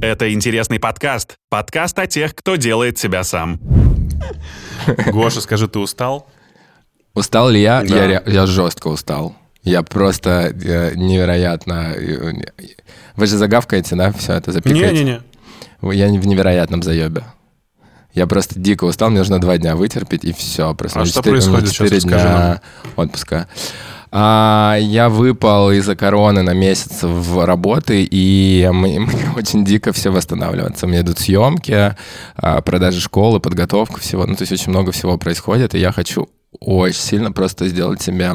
Это интересный подкаст. Подкаст о тех, кто делает себя сам. Гоша, скажи, ты устал? Устал ли я? Да. Я, я жестко устал. Я просто э, невероятно... э, Вы же загавкаете, да? Все это запикаете? Не-не-не. Я не- в невероятном заебе. Я просто дико устал, мне нужно два дня вытерпеть, и все. Просто А что четыре- у меня происходит сейчас? четыре Расскажи дня отпуска. А, я выпал из-за короны на месяц в работы, и мне, мне очень дико все восстанавливаться. У меня идут съемки, а, продажи школы, подготовка всего. Ну, то есть очень много всего происходит, и я хочу очень сильно просто сделать себе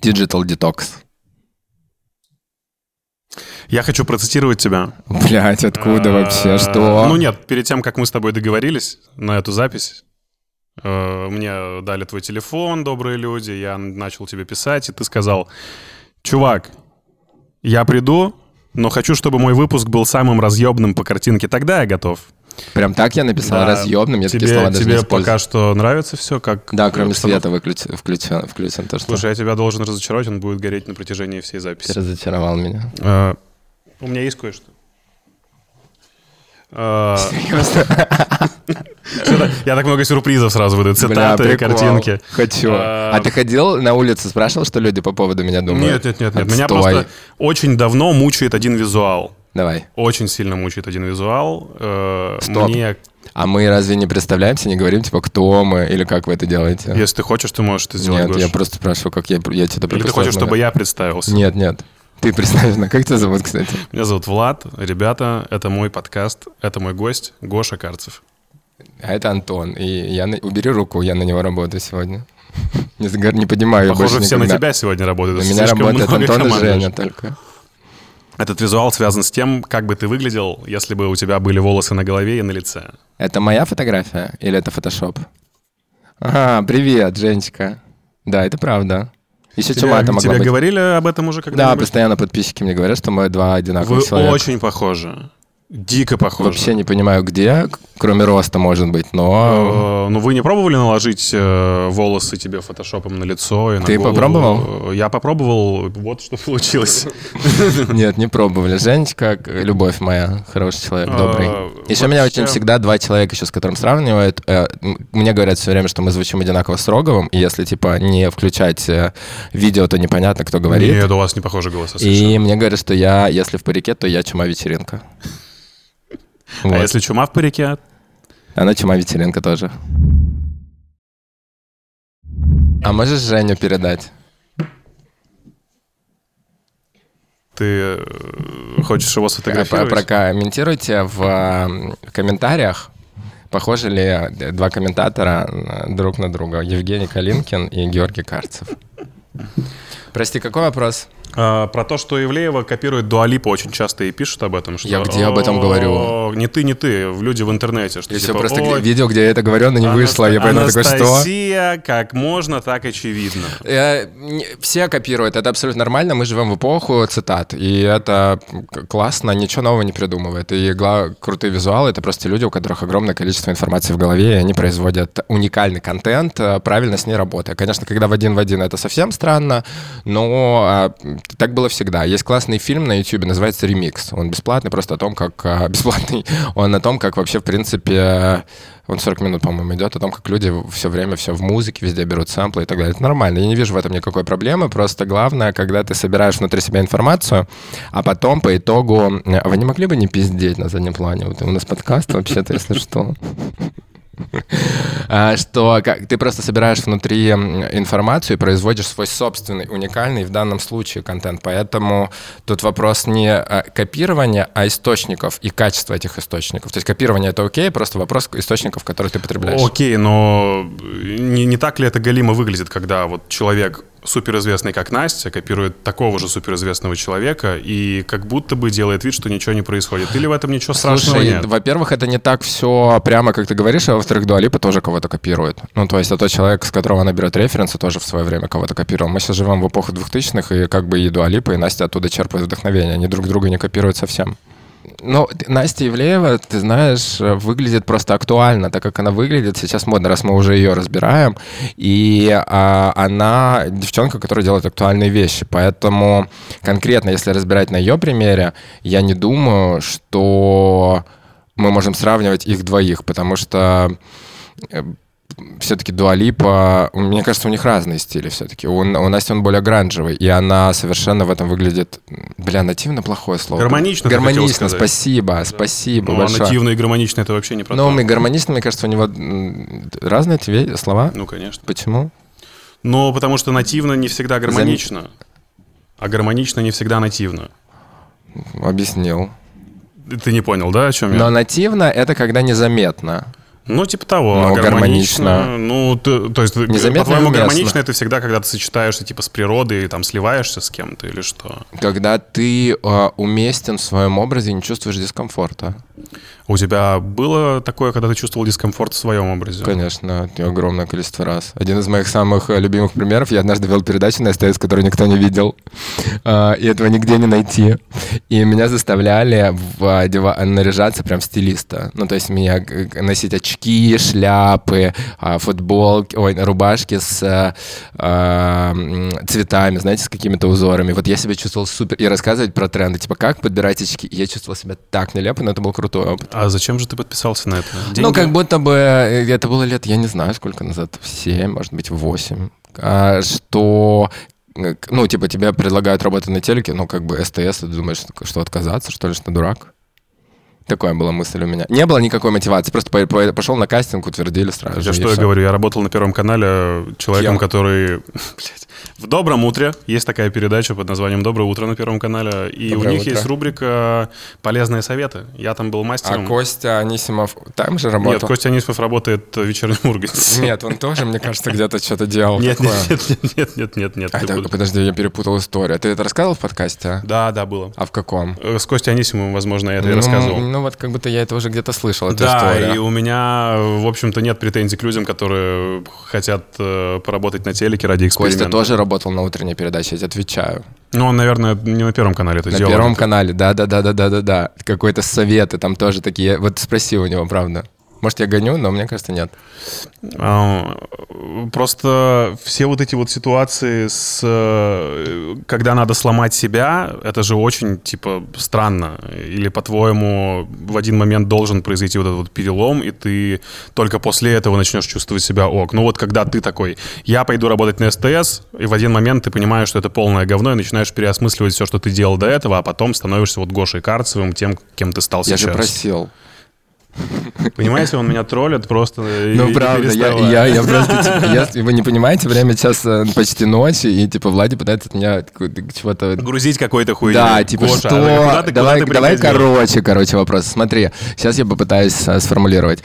digital detox. Я хочу процитировать тебя. Блять, откуда вообще? Э, Что? Ну нет, перед тем, как мы с тобой договорились на эту запись, мне дали твой телефон, добрые люди, я начал тебе писать, и ты сказал, чувак, я приду, но хочу, чтобы мой выпуск был самым разъебным по картинке. Тогда я готов. Прям так я написал Да. разъебным, я тебе, такие слова даже тебе пока что нравится все, как... Да, кроме обстановка? света выключен, включен, включен то, что Слушай, я тебя должен разочаровать, он будет гореть на протяжении всей ты записи. разочаровал меня. Э, У меня есть кое-что. Э, что-то- Я так много сюрпризов сразу выдаю. Цитаты, картинки. Хочу. А, А ты ходил на улице, спрашивал, что люди по поводу меня думают? Нет, нет, нет, нет. Меня просто очень давно мучает один визуал. Давай. Очень сильно мучает один визуал. Э, Стоп. Мне, А мы разве не представляемся, не говорим, типа, кто мы, или как вы это делаете? если ты хочешь, ты можешь это сделать. Нет, Гош. я просто спрашиваю, как я, я что-то Или ты хочешь, чтобы я представился? Нет, нет. Ты представь, на как тебя зовут, кстати? Меня зовут Влад. Ребята, это мой подкаст. Это мой гость Гоша Карцев. А это Антон. И я на- убери руку, я на него работаю сегодня. Не, не поднимаю Похоже, все на никогда. тебя сегодня работают. На меня работает Антон и. Женя только. Этот визуал связан с тем, как бы ты выглядел, если бы у тебя были волосы на голове и на лице. Это моя фотография или это фотошоп? Ага, привет, Женечка. Да, это правда. Еще Тебе, чума это могла тебе быть. говорили об этом уже Да, когда-нибудь? постоянно подписчики мне говорят, что мы два одинаковых Вы человека. очень похожи. Дико похожи. Вообще не понимаю, где, кроме роста, может быть, но... Э, Ну, вы не пробовали наложить э, волосы тебе фотошопом на лицо и на Ты голову? попробовал? Э, Я попробовал, вот что получилось. Нет, не пробовали. Женечка, любовь моя, хороший человек, добрый. Еще меня очень всегда два человека еще, с которым сравнивают. Мне говорят все время, что мы звучим одинаково с Роговым, и если, типа, не включать видео, то непонятно, кто говорит. Нет, у вас не похожи голоса И мне говорят, что я, если в парике, то я чума А Вот. если чума в парике? Она чума вечеринка тоже. А можешь Женю передать? Ты э, хочешь его А, сфотографировать? про- Прокомментируйте в э, комментариях, похожи ли два комментатора друг на друга. Евгений Калинкин и Георгий Карцев. Прости, какой вопрос? А, про то, что Ивлеева копирует Дуалипа, очень часто и пишут об этом. Что, Я где об этом «О, говорю?» Не ты, не ты, люди в интернете. Что, Я типа, просто «Ой, видео, где я это говорю, но не вышло. Я поэтому такой, что? Анастасия, как можно, так очевидно. Э, не- Все копируют, это абсолютно нормально. Мы живем в эпоху цитат, и это классно, ничего нового не придумывает. И гла- крутые визуалы — это просто люди, у которых огромное количество информации в голове, и они производят уникальный контент, э, правильно с ней работая. Конечно, когда в один в один это совсем странно, но а, так было всегда. Есть классный фильм на YouTube, называется «Ремикс». Он бесплатный, просто о том, как... а, Бесплатный. Он о том, как вообще, в принципе, он 40 минут, по-моему, идет о том, как люди все время все в музыке, везде берут сэмплы и так далее. Это нормально. Я не вижу в этом никакой проблемы. Просто главное, когда ты собираешь внутри себя информацию, а потом по итогу... А Вы не могли бы не пиздеть на заднем плане? Вот у нас подкаст вообще-то, если что. А, что ты просто собираешь внутри информацию и производишь свой собственный, уникальный в данном случае контент. Поэтому тут вопрос не а, копирования, а источников и качества этих источников. То есть копирование — это окей, просто вопрос источников, которые ты потребляешь. Окей, но не, не так ли это галимо выглядит, когда вот человек суперизвестный, как Настя, копирует такого же суперизвестного человека и как будто бы делает вид, что ничего не происходит? Или в этом ничего страшного Слушай, нет? во-первых, это не так все прямо, как ты говоришь, а во-вторых, Дуалипа тоже кого-то копирует. Ну, то есть, это тот человек, с которого она берет референсы, тоже в свое время кого-то копировал. Мы сейчас живем в эпоху 2000-х, и как бы и Дуалипа, и Настя оттуда черпают вдохновение. Они друг друга не копируют совсем. Ну, Настя Ивлеева, ты знаешь, выглядит просто актуально, так как она выглядит сейчас модно, раз мы уже ее разбираем. И а, она девчонка, которая делает актуальные вещи. Поэтому конкретно, если разбирать на ее примере, я не думаю, что мы можем сравнивать их двоих, потому что э, все-таки Дуалипа, мне кажется, у них разные стили все-таки. У, у Насти он более гранжевый, и она совершенно в этом выглядит, бля, нативно плохое слово. Гармонично, Гармонично, спасибо, да. спасибо ну, большое. А нативно и гармонично это вообще не про Ну, и гармонично, мне кажется, у него разные эти слова. Ну, конечно. Почему? Ну, потому что нативно не всегда гармонично, Зам... а гармонично не всегда нативно. Объяснил. Ты не понял, да, о чем Но я? Но нативно — это когда незаметно. Ну, типа того. Но а гармонично. гармонично. Ну, ты, то есть, по-твоему, гармонично это всегда, когда ты сочетаешься типа с природой и там сливаешься с кем-то или что? Когда ты э, уместен в своем образе и не чувствуешь дискомфорта. У тебя было такое, когда ты чувствовал дискомфорт в своем образе? Конечно, огромное количество раз. Один из моих самых э, любимых примеров, я однажды вел передачу на СТС, которую никто не видел, э, и этого нигде не найти. И меня заставляли в, одева- наряжаться прям стилиста. Ну, то есть меня носить очки, шляпы, э, футболки, ой, рубашки с э, э, цветами, знаете, с какими-то узорами. Вот я себя чувствовал супер. И рассказывать про тренды, типа, как подбирать очки. Я чувствовал себя так нелепо, но это был крутой опыт. А зачем же ты подписался на это? Деньги? Ну, как будто бы э, это было лет, я не знаю, сколько назад, 7, может быть, 8. А, что э, ну, типа, тебе предлагают работать на телеке, ну, как бы СТС, ты думаешь, что отказаться, что ли, что дурак? Такая была мысль у меня. Не было никакой мотивации, просто по- по- пошел на кастинг, утвердили сразу. Я и что я всё. говорю, я работал на Первом канале человеком, Кем? который... Блядь. В «Добром утре» есть такая передача под названием «Доброе утро» на Первом канале, и Доброе у них утро. есть рубрика «Полезные советы». Я там был А мастером. Костя Анисимов там же работал? Нет, Костя Анисимов работает в «Вечернем Урганте». Нет, он тоже, мне кажется, где-то что-то делал Нет, нет, нет, нет, нет, нет, нет. А, это- подожди, я перепутал историю. Ты это рассказывал в подкасте? а? Да, да, было. А в каком? Э, С Костей Анисимовым, возможно, я это и Ну, рассказывал. Ну, вот как будто я это уже где-то слышал, эту Да, историю. и у меня, в общем-то, нет претензий к людям, которые хотят э, поработать на телеке ради эксперимента. Костя тоже работал на утренней передаче, я тебе отвечаю. Ну, он, наверное, не на Первом канале это на делал. Первом канале, да-да-да-да-да-да. Какой-то советы там тоже такие. Вот спроси у него, правда. Может, я гоню, но мне кажется, нет. Просто все вот эти вот ситуации, с, э, когда надо сломать себя, это же очень, типа, странно. Или, по-твоему, в один момент должен произойти вот этот вот перелом, и ты только после этого начнешь чувствовать себя ок. Ну вот когда ты такой, я пойду работать на СТС, и в один момент ты понимаешь, что это полное говно, и начинаешь переосмысливать все, что ты делал до этого, а потом становишься вот Гошей Карцевым, тем, кем ты стал Я сейчас. же просил. Понимаете, он меня троллит просто. Ну, и правда, я, я, я просто, типа, я- вы не понимаете, время сейчас э, почти ночи, и, типа, Влади пытается от меня чего-то... грузить какой-то хуйню. Да, типа, Гоша, что... а куда ты- куда давай, ты, давай короче, короче, вопрос. Смотри, сейчас я попытаюсь э, сформулировать.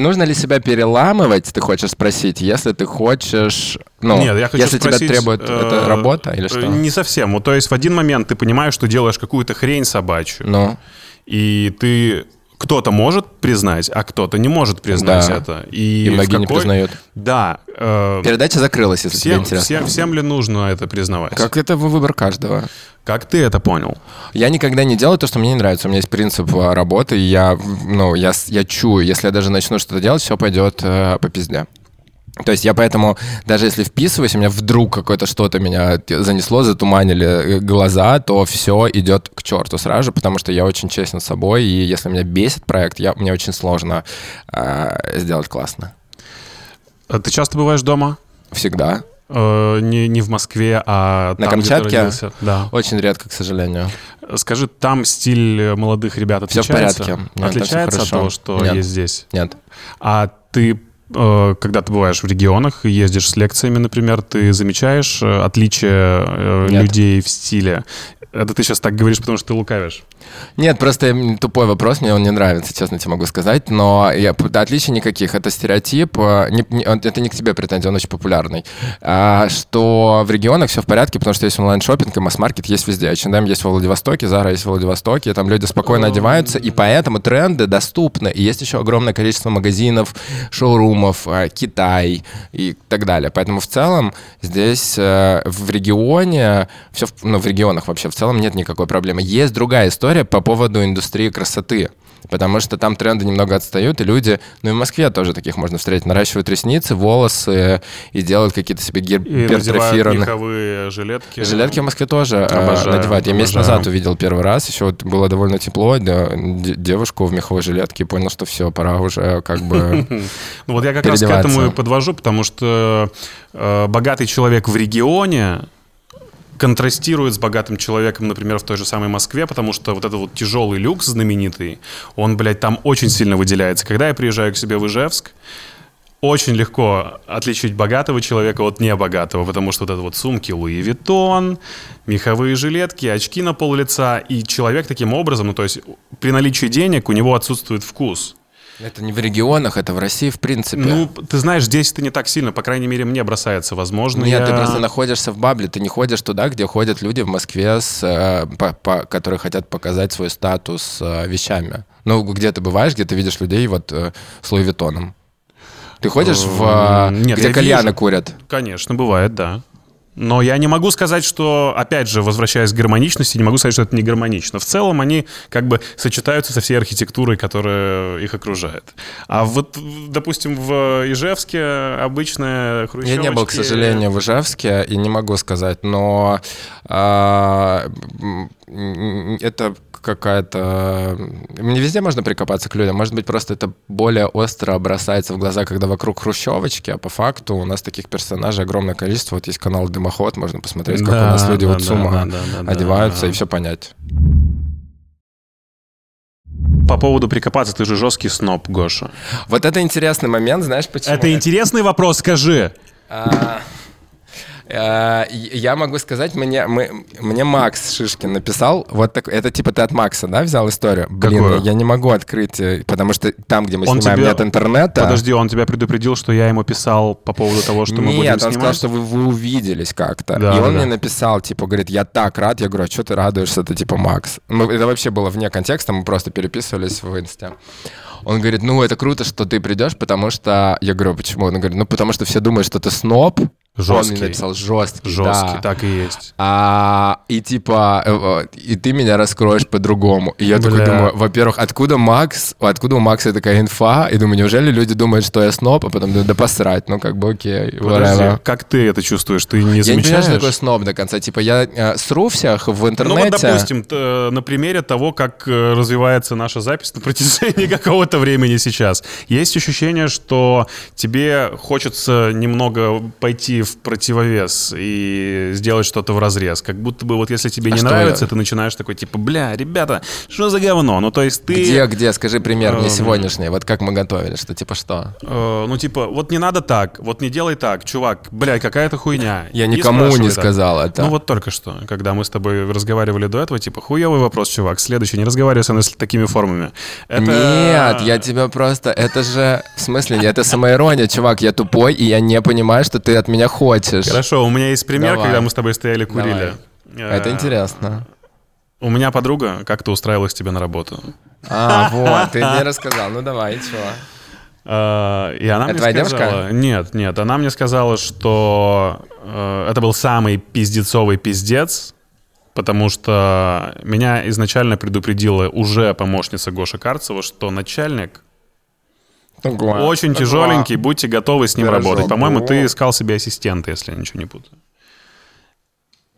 Нужно ли себя переламывать, ты хочешь спросить, если ты хочешь... Ну, Нет, я хочу если спросить, тебя требует э, это работа или э, что? Не совсем. Вот, то есть в один момент ты понимаешь, что делаешь какую-то хрень собачью, Ну, и ты... Кто-то может признать, а кто-то не может признать Да. это. И, и многие не какой- признают. Да. э, Передача закрылась, если тебе всем, интересно. всем, всем ли нужно это признавать? Как это выбор каждого? Как ты это понял? Я никогда не делаю то, что мне не нравится. У меня есть принцип э, работы, и я, ну, я, я чую, если я даже начну что-то делать, все пойдет э, по пизде. То есть я поэтому, даже если вписываюсь, у меня вдруг какое-то что-то меня занесло, затуманили э, глаза, то все идет к черту сразу же, потому что я очень честен с собой, и если меня бесит проект, я, мне очень сложно э, сделать классно. А Ты часто бываешь дома? Всегда. Э, не, не в Москве, а На там, где ты Камчатке? родился. Да. Очень редко, к сожалению. Скажи, там стиль молодых ребят Всё в отличается? порядке. Нет, там отличается от того, что Нет. есть здесь? Нет. А ты, э, когда ты бываешь в регионах, и ездишь с лекциями, например, ты замечаешь э, отличия э, Нет. людей в стиле? Это ты сейчас так говоришь, потому что ты лукавишь. Нет, просто тупой вопрос, мне он не нравится, честно тебе могу сказать, но я, отличий никаких. Это стереотип, э, не- не- это не к тебе претензия, он очень популярный. А, что в регионах все в порядке, потому что есть онлайн-шоппинг и масс-маркет есть везде. H&M есть во Владивостоке, Zara есть во Владивостоке, там люди спокойно одеваются, и поэтому тренды доступны. И есть еще огромное количество магазинов, шоурумов, э, Китай и так далее. Поэтому в целом здесь э, в регионе, все, ну, в регионах вообще в целом нет никакой проблемы. Есть другая история по поводу индустрии красоты потому что там тренды немного отстают, и люди, ну и в Москве тоже таких можно встретить, наращивают ресницы, волосы и делают какие-то себе гипертрофированные... меховые жилетки. Жилетки в Москве тоже э, обожаю, надевают. Я обожаю. месяц назад увидел первый раз, еще вот было довольно тепло, да, девушку в меховой жилетке, и понял, что все, пора уже как бы Ну вот я как раз к этому и подвожу, потому что э, богатый человек в регионе, контрастирует с богатым человеком, например, в той же самой Москве, потому что вот этот вот тяжелый люкс знаменитый, он, блядь, там очень сильно выделяется. Когда я приезжаю к себе в Ижевск, очень легко отличить богатого человека от небогатого, потому что вот это вот сумки Луи Виттон, меховые жилетки, очки на пол лица, и человек таким образом, ну то есть при наличии денег у него отсутствует вкус. Это не в регионах, это в России в принципе. Ну, ты знаешь, здесь это не так сильно, по крайней мере, мне бросается. Возможно, Нет, я... ты просто находишься в бабле, ты не ходишь туда, где ходят люди в Москве, с, э, по, по, которые хотят показать свой статус э, вещами. Ну, где ты бываешь, где ты видишь людей вот э, с Луи Виттоном. Ты ходишь в... Нет, где кальяны вижу. курят? Конечно, бывает, да. Но я не могу сказать, что, опять же, возвращаясь к гармоничности, не могу сказать, что это не гармонично. В целом они как бы сочетаются со всей архитектурой, которая их окружает. А вот, допустим, в Ижевске обычная хрущевочки... Я не был, к сожалению, в Ижевске и не могу сказать, но а, это какая-то... Не везде можно прикопаться к людям. Может быть, просто это более остро бросается в глаза, когда вокруг хрущевочки, а по факту у нас таких персонажей огромное количество. Вот есть канал Дымоход, можно посмотреть, как да, у нас люди да, вот с ума да, да, одеваются да, да. и все понять. По поводу прикопаться, ты же жесткий сноп, Гоша. Вот это интересный момент, знаешь почему? Это интересный вопрос, скажи. А... Э, я могу сказать, мне, мы, мне Макс Шишкин написал, вот так, это типа ты от Макса, да, взял историю? Блин, Какую? я не могу открыть, э, потому что там, где мы он снимаем, тебе... нет интернета. Подожди, он тебя предупредил, что я ему писал по поводу того, что нет, мы будем Нет, он сказал, что вы, вы увиделись как-то. Да, и он да. мне написал, типа, говорит, я так рад. Я говорю, а что ты радуешься? Это типа Макс. Ну, это вообще было вне контекста, мы просто переписывались в инсте. Он говорит, ну, это круто, что ты придешь, потому что... Я говорю, почему? Он говорит, ну, потому что все думают, что ты сноб, Жесткий. Он мне написал жесткий. Жесткий, да. так и есть. А, и типа, э, и ты меня раскроешь по-другому. И я Бля. такой думаю, во-первых, откуда Макс, откуда у Макса такая инфа? И думаю, неужели люди думают, что я сноб, а потом думаю, да посрать, ну как бы окей. Подожди, как ты это чувствуешь? Ты не замечаешь? Я не понимаю, что такое сноб до конца. Типа я э, сру всех в интернете. Ну вот, допустим, на примере того, как э, развивается наша запись на протяжении какого-то времени сейчас. Есть ощущение, что тебе хочется немного пойти в противовес и сделать что-то в разрез. Как будто бы вот если тебе а не нравится, я? ты начинаешь такой, типа, бля, ребята, что за говно? Ну, то есть ты... Где, где? Скажи пример мне эм. сегодняшний. Вот как мы готовили, что типа что? Э, ну, типа, вот не надо так, вот не делай так, чувак, бля, какая-то хуйня. Я никому не сказал это. Ну, вот только что, когда мы с тобой разговаривали до этого, типа, хуевый вопрос, чувак, следующий, не разговаривай со мной с такими формами. Нет, я тебя просто... Это же... В смысле, это самоирония, чувак, я тупой, и я не понимаю, что ты от меня хочешь. Хорошо, у меня есть пример, Давай. когда мы с тобой стояли, курили. Давай. Это интересно. У меня подруга как-то устраивалась тебе на работу. А, вот, ты не рассказал. Ну давай, что? А, и она это мне сказала... Девушка? Нет, нет, она мне сказала, что э, это был самый пиздецовый пиздец, потому что меня изначально предупредила уже помощница Гоша Карцева, что начальник Ого. Очень Ого. тяжеленький, будьте готовы с ним Хорошо. работать. По-моему, ты искал себе ассистента, если я ничего не путаю.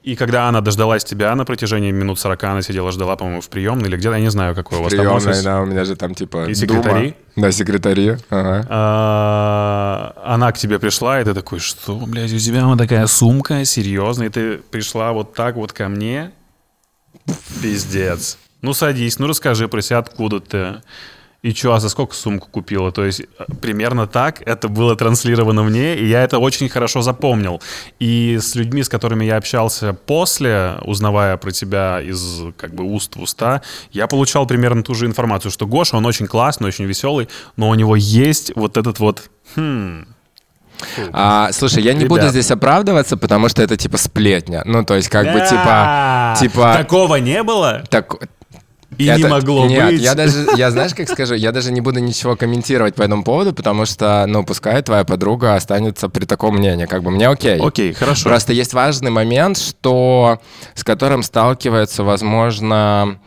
И когда она дождалась тебя на протяжении минут 40, она сидела, ждала, по-моему, в приемной или где-то, я не знаю, какой у вас Приемной, там офис. да, у меня же там типа И секретари. Дума. Да, секретари. Ага. А, она к тебе пришла, и ты такой, что, блядь, у тебя вот такая сумка, серьезно, и ты пришла вот так вот ко мне? Пиздец. Ну, садись, ну, расскажи про себя, откуда ты и что, а за сколько сумку купила? То есть э, примерно так это было транслировано мне, и я это очень хорошо запомнил. И с людьми, с которыми я общался после, узнавая про тебя из как бы уст в уста, я получал примерно ту же информацию, что Гоша, он очень классный, очень веселый, но у него есть вот этот вот... Хм, а, слушай, я не Ребят. буду здесь оправдываться, потому что это типа сплетня. Ну, то есть, как бы типа. типа Такого не было? Так, И не Это- могло Нет, быть. я даже, я знаешь, как скажу, я даже не буду ничего комментировать по этому поводу, потому что, ну, пускай твоя подруга останется при таком мнении, как бы мне окей. Окей, хорошо. Просто есть важный момент, что с которым сталкиваются, возможно,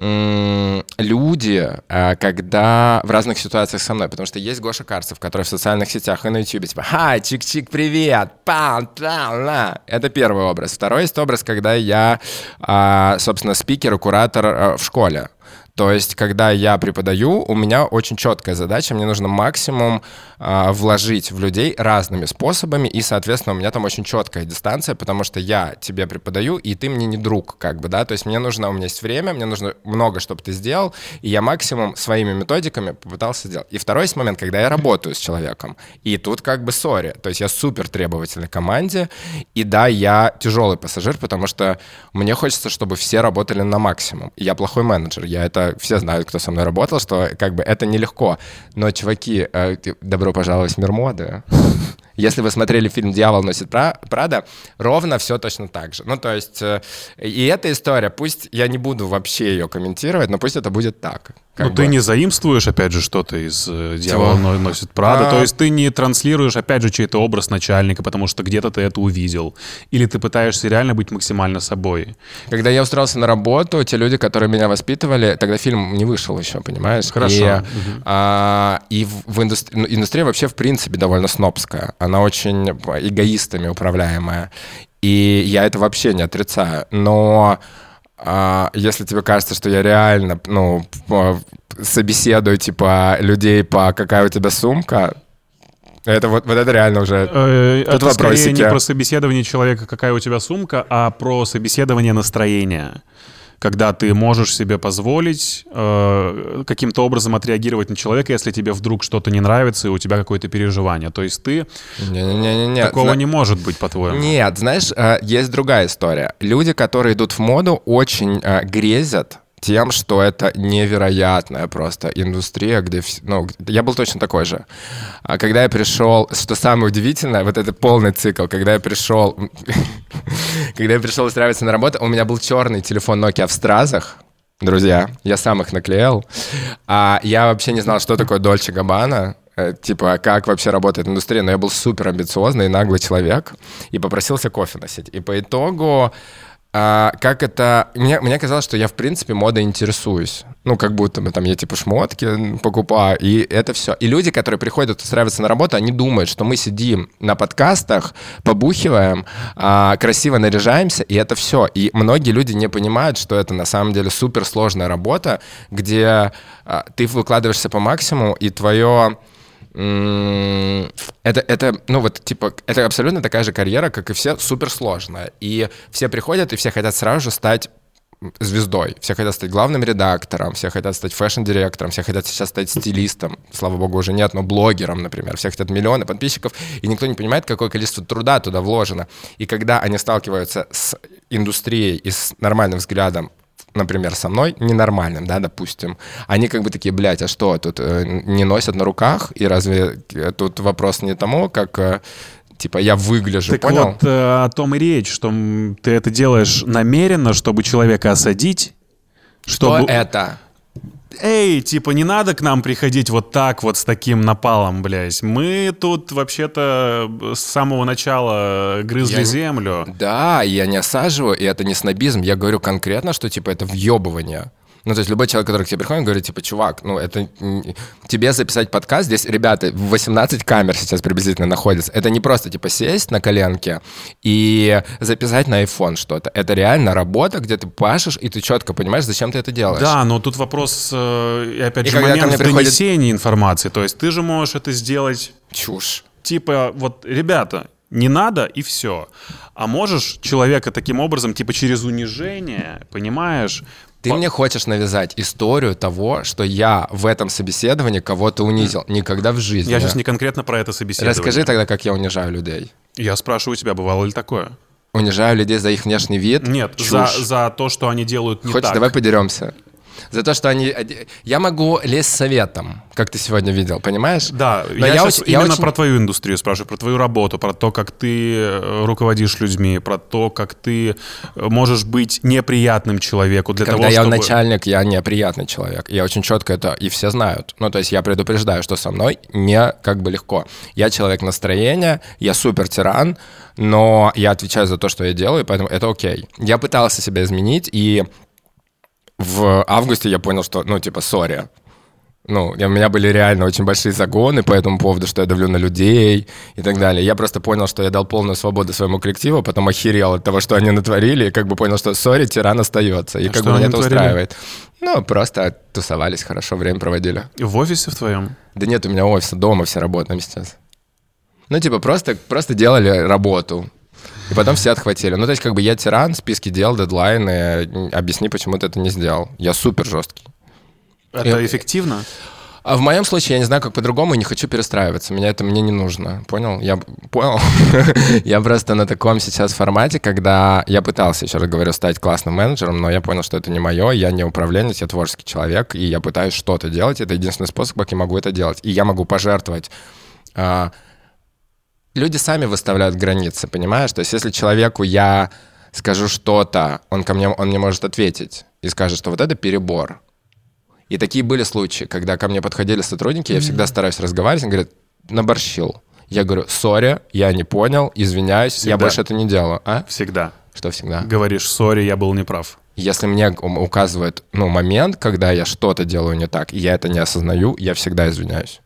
люди, а, когда в разных ситуациях со мной, потому что есть Гоша Карцев, который в социальных сетях и на YouTube типа «Хай, чик-чик, привет! Пам, пам, на!» Это первый образ. Второй есть образ, когда я, а, собственно, спикер куратор а, в школе. То есть, когда я преподаю, у меня очень четкая задача, мне нужно максимум а, вложить в людей разными способами, и, соответственно, у меня там очень четкая дистанция, потому что я тебе преподаю, и ты мне не друг, как бы, да, то есть мне нужно, у меня есть время, мне нужно много, чтобы ты сделал, и я максимум своими методиками попытался сделать. И второй есть момент, когда я работаю с человеком, и тут как бы сори, то есть я супер требовательный команде, и да, я тяжелый пассажир, потому что мне хочется, чтобы все работали на максимум. Я плохой менеджер, я это все знают, кто со мной работал, что как бы это нелегко. Но, чуваки, э, добро пожаловать в мир моды. Если вы смотрели фильм «Дьявол носит Пра- Прада», ровно все точно так же. Ну, то есть, э, и эта история, пусть я не буду вообще ее комментировать, но пусть это будет так. Ну, ты не заимствуешь, опять же, что-то из э, «Дьявол носит Прада». А. То есть ты не транслируешь, опять же, чей-то образ начальника, потому что где-то ты это увидел. Или ты пытаешься реально быть максимально собой. Когда я устроился на работу, те люди, которые меня воспитывали, тогда фильм не вышел еще, понимаешь? Хорошо. И, а, и в, в индустри- ну, индустрия вообще, в принципе, довольно снобская. Она очень эгоистами управляемая. И я это вообще не отрицаю. Но а, если тебе кажется, что я реально, ну, собеседую, типа, людей по «какая у тебя сумка», это вот, вот это реально уже... Э, Тут это скорее вопросики. не про собеседование человека, какая у тебя сумка, а про собеседование настроения. Когда ты можешь себе позволить э, каким-то образом отреагировать на человека, если тебе вдруг что-то не нравится и у тебя какое-то переживание. То есть ты... Не-не-не-не. такого Зна- не может быть, по-твоему. Нет, знаешь, э, есть другая история. Люди, которые идут в моду, очень э, грезят тем, что это невероятная просто индустрия, где... Ну, я был точно такой же. А когда я пришел, что самое удивительное, вот это полный цикл, когда я пришел... Когда я пришел устраиваться на работу, у меня был черный телефон Nokia в стразах, друзья, я сам их наклеил. А я вообще не знал, что такое Дольче Габбана, э, типа, как вообще работает индустрия, но я был супер амбициозный и наглый человек и попросился кофе носить. И по итогу, а, как это... Мне, мне казалось, что я, в принципе, модой интересуюсь. Ну, как будто бы там я, типа, шмотки покупаю, и это все. И люди, которые приходят устраиваться на работу, они думают, что мы сидим на подкастах, побухиваем, а, красиво наряжаемся, и это все. И многие люди не понимают, что это на самом деле суперсложная работа, где а, ты выкладываешься по максимуму, и твое Это, это, ну вот, типа, это абсолютно такая же карьера, как и все, суперсложная. И все приходят, и все хотят сразу же стать звездой. Все хотят стать главным редактором, все хотят стать фэшн-директором, все хотят сейчас стать стилистом. Слава богу, уже нет, но блогером, например. Все хотят миллионы подписчиков, и никто не понимает, какое количество труда туда вложено. И когда они сталкиваются с индустрией и с нормальным взглядом например, со мной, ненормальным, да, допустим, они как бы такие, блядь, а что, тут э, не носят на руках? И разве э, тут вопрос не тому, как, э, типа, я выгляжу, Так понял? вот, э, о том и речь, что ты это делаешь намеренно, чтобы человека осадить, Что чтобы... это? Эй, типа, не надо к нам приходить вот так вот с таким напалом, блядь. Мы тут вообще-то с самого начала грызли Я землю. Да, я не осаживаю, и это не снобизм. Я говорю конкретно, что, типа, это въебывание. Ну, то есть любой человек, который к тебе приходит, говорит, типа, чувак, ну, это... Тебе записать подкаст, здесь, ребята, 18 камер сейчас приблизительно находится. Это не просто, типа, сесть на коленке и записать на iPhone что-то. Это реально работа, где ты пашешь, и ты четко понимаешь, зачем ты это делаешь. Да, но тут вопрос, э, и опять И же, момент в приходит- информации. То есть ты же можешь это сделать Чушь. типа, вот, ребята, не надо и все. А можешь человека таким образом, типа через унижение, понимаешь? Ты По- мне хочешь навязать историю того, что я в этом собеседовании кого-то унизил. Никогда в жизни. Я сейчас не конкретно про это собеседование. Расскажи тогда, как я унижаю людей. Я спрашиваю тебя, бывало ли такое? Унижаю людей за их внешний вид? Нет, Чушь. за, за то, что они делают не Хочешь, так. давай подеремся? За то, что они... Я могу лезть советом, как ты сегодня видел, понимаешь? Да, Но я, я очень, именно я очень... про твою индустрию спрашиваю, про твою работу, про то, как ты э, руководишь людьми, про то, как ты э, можешь быть неприятным человеку для Когда того, я чтобы... начальник, я неприятный человек. Я очень четко это... И все знают. Ну, то есть я предупреждаю, что со мной не как бы легко. Я человек настроения, я супер тиран, но я отвечаю за то, что я делаю, поэтому это окей. Я пытался себя изменить, и в августе я понял, что, ну, типа, сори. Ну, у меня были реально очень большие загоны по этому поводу, что я давлю на людей и так далее. Я просто понял, что я дал полную свободу своему коллективу, потом охерел от того, что они натворили, и как бы понял, что сори, тиран остается. И а как бы меня это натворили? устраивает. Ну, просто тусовались, хорошо время проводили. И в офисе в твоем? Да нет, у меня офиса, дома все работаем сейчас. Ну, типа, просто, просто делали работу. И потом все отхватили. Ну, то есть, как бы я тиран, списки дел, дедлайны, объясни, почему ты это не сделал. Я супер жесткий. Это и, эффективно? А в моем случае я не знаю, как по-другому, и не хочу перестраиваться. Меня это мне не нужно. Понял? Я понял. я просто на таком сейчас формате, когда я пытался, еще раз говорю, стать классным менеджером, но я понял, что это не мое, я не управленец, я творческий человек, и я пытаюсь что-то делать. Это единственный способ, как я могу это делать. И я могу пожертвовать а, люди сами выставляют границы, понимаешь? То есть если человеку я скажу что-то, он ко мне, он мне может ответить и скажет, что вот это перебор. И такие были случаи, когда ко мне подходили сотрудники, я всегда стараюсь разговаривать, он говорит, наборщил. Я говорю, сори, я не понял, извиняюсь, всегда. я больше это не делаю. А? Всегда. Что всегда? Говоришь, сори, я был неправ. Если мне указывают ну, момент, когда я что-то делаю не так, и я это не осознаю, я всегда извиняюсь.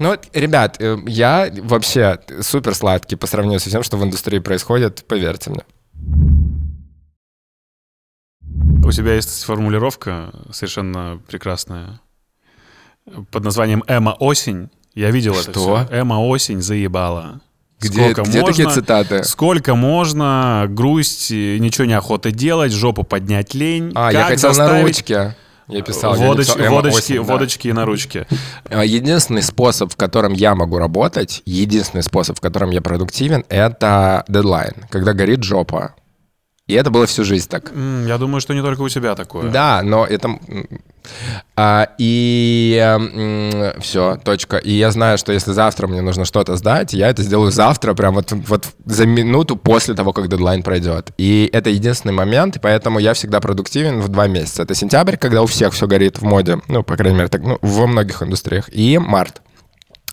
Ну, ребят, э, я вообще супер сладкий по сравнению со всем, что в индустрии происходит, поверьте мне. У тебя есть формулировка совершенно прекрасная под названием «Эма осень». Я видел что? это все. «Эма осень заебала». Где, сколько где можно, такие цитаты? Сколько можно, грусть, ничего не охота делать, жопу поднять лень. А, я хотел заставить... на ручке. Я писал. Водоч, я написал водочки, 8, водочки да. на ручке. А, единственный способ, в котором я могу работать, единственный способ, в котором я продуктивен, это дедлайн, когда горит жопа. И это было всю жизнь так. Я думаю, что не только у тебя такое. Да, но это... А, и все, точка. И я знаю, что если завтра мне нужно что-то сдать, я это сделаю завтра, прям вот, вот за минуту после того, как дедлайн пройдет. И это единственный момент, и поэтому я всегда продуктивен в два месяца. Это сентябрь, когда у всех все горит в моде, ну, по крайней мере, так, ну, во многих индустриях, и март.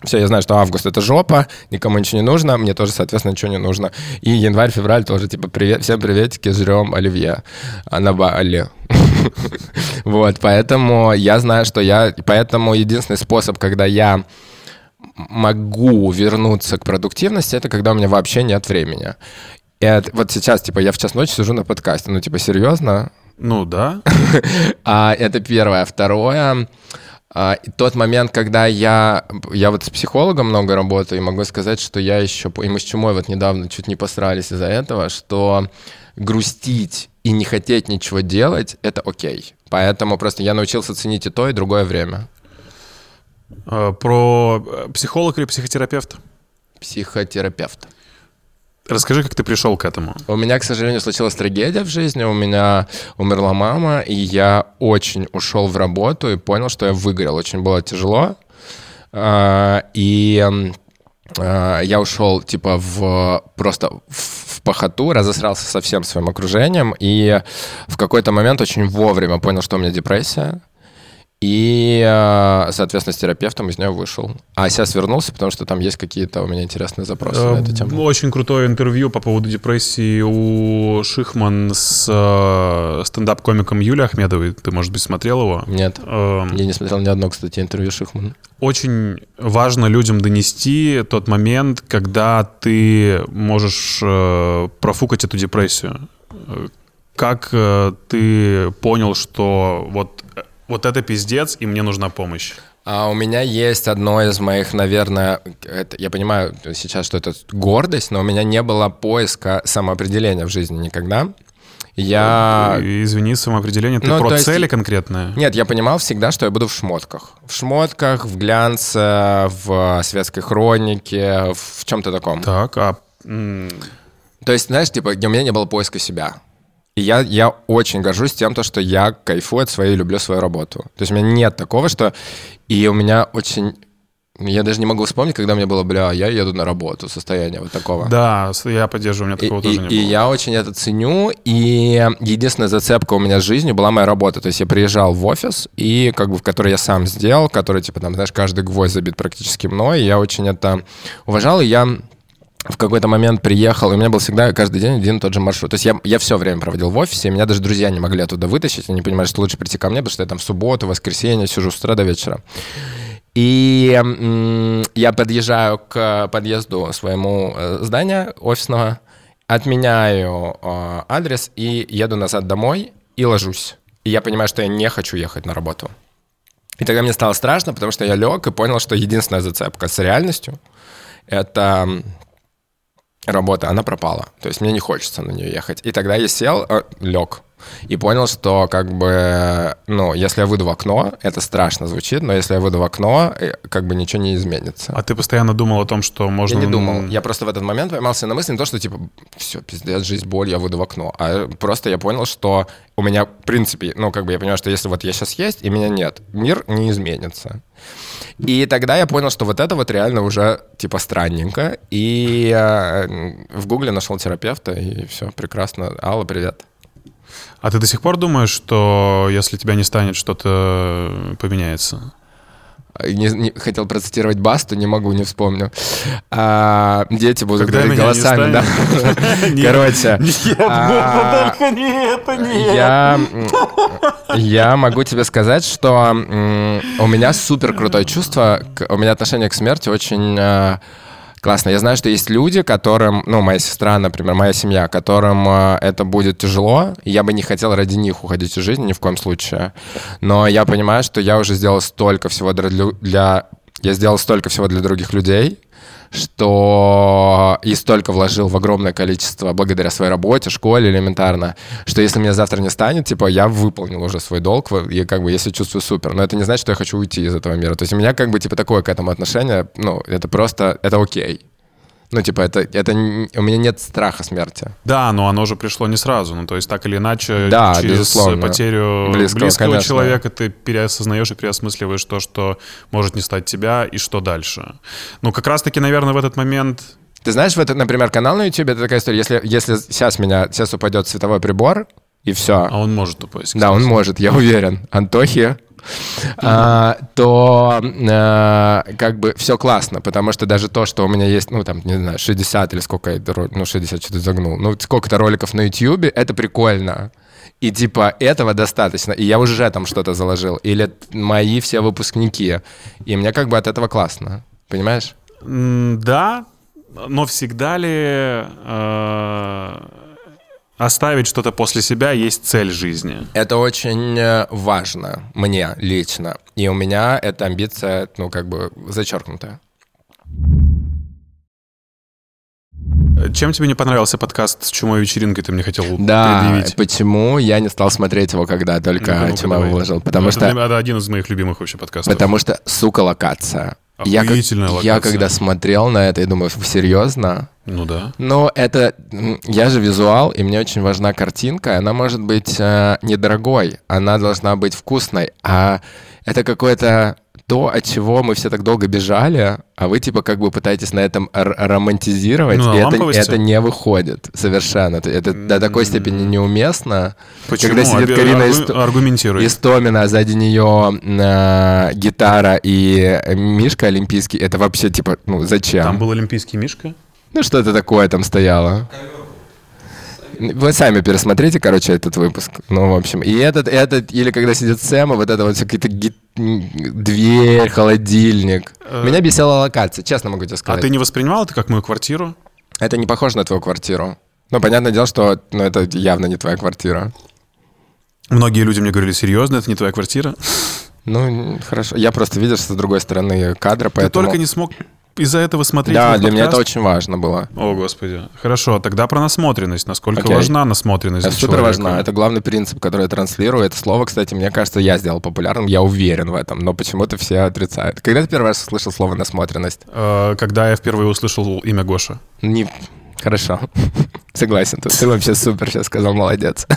Все, я знаю, что август это жопа, никому ничего не нужно, мне тоже, соответственно, ничего не нужно. И январь, февраль тоже, типа, привет, всем приветики, жрем оливье на Бали. Вот, поэтому я знаю, что я... Поэтому единственный способ, когда я могу вернуться к продуктивности, это когда у меня вообще нет времени. И это, вот сейчас, типа, я в час ночи сижу на подкасте. Ну, типа, серьезно? Ну, да. а, это первое. Второе... А, тот момент, когда я, я вот с психологом много работаю, и могу сказать, что я еще, и мы с Чумой вот недавно чуть не посрались из-за этого, что грустить и не хотеть ничего делать — это окей. Поэтому просто я научился ценить и то, и другое время. А, про э, психолог или психотерапевт? Психотерапевт. Расскажи, как ты пришел к этому. У меня, к сожалению, случилась трагедия в жизни. У меня умерла мама, и я очень ушел в работу и понял, что я выгорел. Очень было тяжело. А, и а, я ушел, типа, в просто в похоту, разосрался со всем своим окружением, и в какой-то момент очень вовремя понял, что у меня депрессия. И, э, соответственно, с терапевтом из нее вышел. А сейчас вернулся, потому что там есть какие-то у меня интересные запросы на эту тему. Очень крутое интервью по поводу депрессии у Шихман с э, стендап-комиком Юлией Ахмедовой. Ты, может быть, смотрел его? Нет. Эм, Я не смотрел ни одно, кстати, интервью Шихман. Очень важно людям донести тот момент, когда ты можешь э, профукать эту депрессию. Как ты понял, что вот вот это пиздец, и мне нужна помощь. А у меня есть одно из моих, наверное, это, я понимаю сейчас, что это гордость, но у меня не было поиска самоопределения в жизни никогда. Я... Извини, самоопределение, ты ну, про цели есть... конкретные? Нет, я понимал всегда, что я буду в шмотках. В шмотках, в глянце, в светской хронике, в чем-то таком. Так, а... То есть, знаешь, типа, у меня не было поиска себя. И я, я очень горжусь тем, то, что я кайфую от своей, люблю свою работу. То есть у меня нет такого, что... И у меня очень я даже не могу вспомнить, когда мне было, бля, я еду на работу, состояние вот такого. Да, я поддерживаю, у меня такого и, тоже и, не было. И я очень это ценю, и единственная зацепка у меня с жизнью была моя работа. То есть я приезжал в офис, и как бы в который я сам сделал, который, типа, там, знаешь, каждый гвоздь забит практически мной, и я очень это уважал, и я в какой-то момент приехал, и у меня был всегда каждый день один и тот же маршрут. То есть я, я все время проводил в офисе, и меня даже друзья не могли оттуда вытащить, они понимали, что лучше прийти ко мне, потому что я там в субботу, воскресенье сижу с утра до вечера. И я подъезжаю к подъезду своему э, здания офисного, отменяю э, адрес и еду назад домой и ложусь. И я понимаю, что я не хочу ехать на работу. И тогда мне стало страшно, потому что я лег и понял, что единственная зацепка с реальностью — это работа, она пропала. То есть мне не хочется на нее ехать. И тогда я сел, э, лег, и понял, что как бы, ну, если я выйду в окно, это страшно звучит, но если я выйду в окно, э, как бы ничего не изменится. А ты постоянно думал о том, что можно... Я не думал. Я просто в этот момент поймался на мысли не то, что типа, все, пиздец, жизнь, боль, я выйду в окно. А просто я понял, что у меня, в принципе, ну, как бы я понимаю, что если вот я сейчас есть, и меня нет, мир не изменится. И тогда я понял, что вот это вот реально уже типа странненько. И э, в Гугле нашел терапевта, и все, прекрасно. Алла, привет. А ты до сих пор думаешь, что если тебя не станет, что-то поменяется? Не, не, хотел процитировать Басту, не могу, не вспомню. А, дети будут Когда говорить голосами, да. Короче. А, я, я могу тебе сказать, что у меня супер крутое чувство, у меня отношение к смерти очень а, Классно. Я знаю, что есть люди, которым, ну, моя сестра, например, моя семья, которым э, это будет тяжело. Я бы не хотел ради них уходить из жизни ни в коем случае. Но я понимаю, что я уже сделал столько всего для, для я сделал столько всего для других людей, что и столько вложил в огромное количество благодаря своей работе, школе элементарно, что если меня завтра не станет, типа, я выполнил уже свой долг, и как бы я себя чувствую супер. Но это не значит, что я хочу уйти из этого мира. То есть у меня как бы типа такое к этому отношение, ну, это просто, это окей. Ну, типа, это, это у меня нет страха смерти. Да, но оно же пришло не сразу. Ну, то есть, так или иначе, да, через безусловно. потерю близкого, близкого человека ты переосознаешь и переосмысливаешь то, что может не стать тебя, и что дальше. Ну, как раз-таки, наверное, в этот момент ты знаешь, в этот, например, канал на YouTube, это такая история, если, если сейчас меня, сейчас упадет световой прибор, и все. А он может упасть. Да, он может, я уверен. Антохи, а, то а, как бы все классно, потому что даже то, что у меня есть, ну, там, не знаю, 60 или сколько ну, 60 что-то загнул, ну, сколько-то роликов на YouTube, это прикольно. И типа этого достаточно. И я уже там что-то заложил. Или мои все выпускники. И мне как бы от этого классно. Понимаешь? Да, но всегда ли э, Оставить что-то после себя есть цель жизни. Это очень э, важно мне лично. И у меня эта амбиция, ну, как бы зачеркнутая. Чем тебе не понравился подкаст с чумой вечеринкой, ты мне хотел да, предъявить? почему я не стал смотреть его, когда только ну, чума выложил? Потому это, что... Это один из моих любимых вообще подкастов. Потому что, сука, локация. Я, я когда смотрел на это, я думаю, серьезно? Ну да. Но это... Я же визуал, и мне очень важна картинка. Она может быть э, недорогой, она должна быть вкусной. А это какое-то то, от чего мы все так долго бежали, а вы типа как бы пытаетесь на этом романтизировать, ну, и это, это не выходит совершенно. Это, это до такой степени неуместно. Почему? Когда сидит Карина Аргу... Истомина, а сзади нее э, гитара и Мишка Олимпийский, это вообще типа, ну зачем? Там был Олимпийский Мишка? Ну что-то такое там стояло. Вы сами пересмотрите, короче, этот выпуск. Ну, в общем, и этот, этот, или когда сидит Сэм, вот это вот все какие-то ги... дверь, холодильник. Э... Меня бесила локация, честно могу тебе сказать. А ты не воспринимал это как мою квартиру? Это не похоже на твою квартиру. Ну, понятное дело, что ну, это явно не твоя квартира. Многие люди мне говорили, серьезно, это не твоя квартира? Ну, хорошо. Я просто видишь с другой стороны кадра, поэтому... Ты только не смог из-за этого смотреть Да, для подкаст? меня это очень важно было. О, Господи. Хорошо, тогда про насмотренность. Насколько okay. важна насмотренность Это супер важна. Это главный принцип, который я транслирую. Это слово, кстати, мне кажется, я сделал популярным. Я уверен в этом, но почему-то все отрицают. Когда ты первый раз услышал слово насмотренность? Э, когда я впервые услышал имя Гоша. Не... Хорошо. Согласен. Ты вообще супер сейчас сказал, молодец.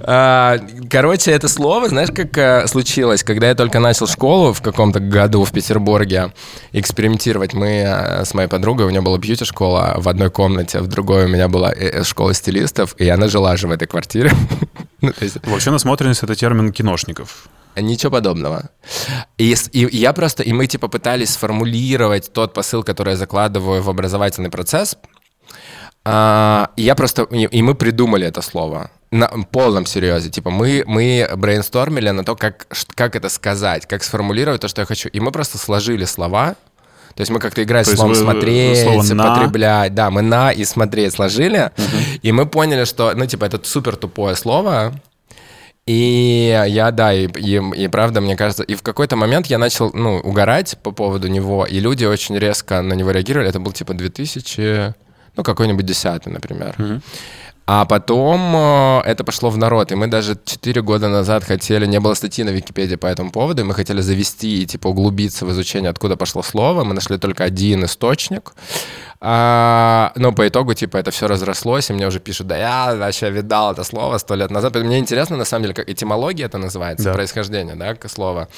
А, короче, это слово, знаешь, как э, случилось, когда я только начал школу в каком-то году в Петербурге экспериментировать. Мы э, с моей подругой, у нее была бьюти-школа в одной комнате, в другой у меня была э, школа стилистов, и она жила же в этой квартире. Ну, Вообще насмотренность — это термин киношников. Ничего подобного. И, и я просто, и мы типа пытались сформулировать тот посыл, который я закладываю в образовательный процесс. А, и я просто, и, и мы придумали это слово на полном серьезе. Типа мы, мы брейнстормили на то, как, как это сказать, как сформулировать то, что я хочу. И мы просто сложили слова, то есть мы как-то играли с словом «смотреть», слово «потреблять». Да, мы «на» и «смотреть» сложили, угу. и мы поняли, что, ну, типа, это супер тупое слово, и я, да, и, и, и правда, мне кажется, и в какой-то момент я начал, ну, угорать по поводу него, и люди очень резко на него реагировали. Это был типа 2000, ну, какой-нибудь десятый, например. Mm-hmm. А потом э, это пошло в народ, и мы даже 4 года назад хотели, не было статьи на Википедии по этому поводу, и мы хотели завести и типа углубиться в изучение, откуда пошло слово. Мы нашли только один источник, а, но по итогу, типа, это все разрослось, и мне уже пишут, да я вообще видал это слово сто лет назад. Мне интересно, на самом деле, как этимология это называется, да. происхождение, да, слова.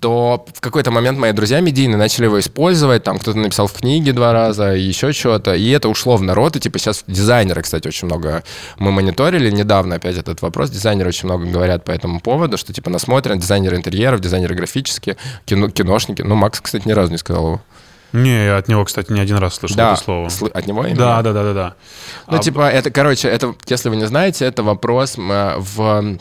То в какой-то момент мои друзья медийные начали его использовать, там кто-то написал в книге два раза, еще что-то, и это ушло в народ, и типа сейчас дизайнеры, кстати, очень много мы мониторили недавно опять этот вопрос, дизайнеры очень много говорят по этому поводу, что типа насмотрен, дизайнеры интерьеров, дизайнеры графические, кино, киношники, ну Макс, кстати, ни разу не сказал его. Не, я от него, кстати, не один раз слышал да, это слово. Сл- от него именно? Да, да, да, да, да. Ну, а... типа, это, короче, это, если вы не знаете, это вопрос в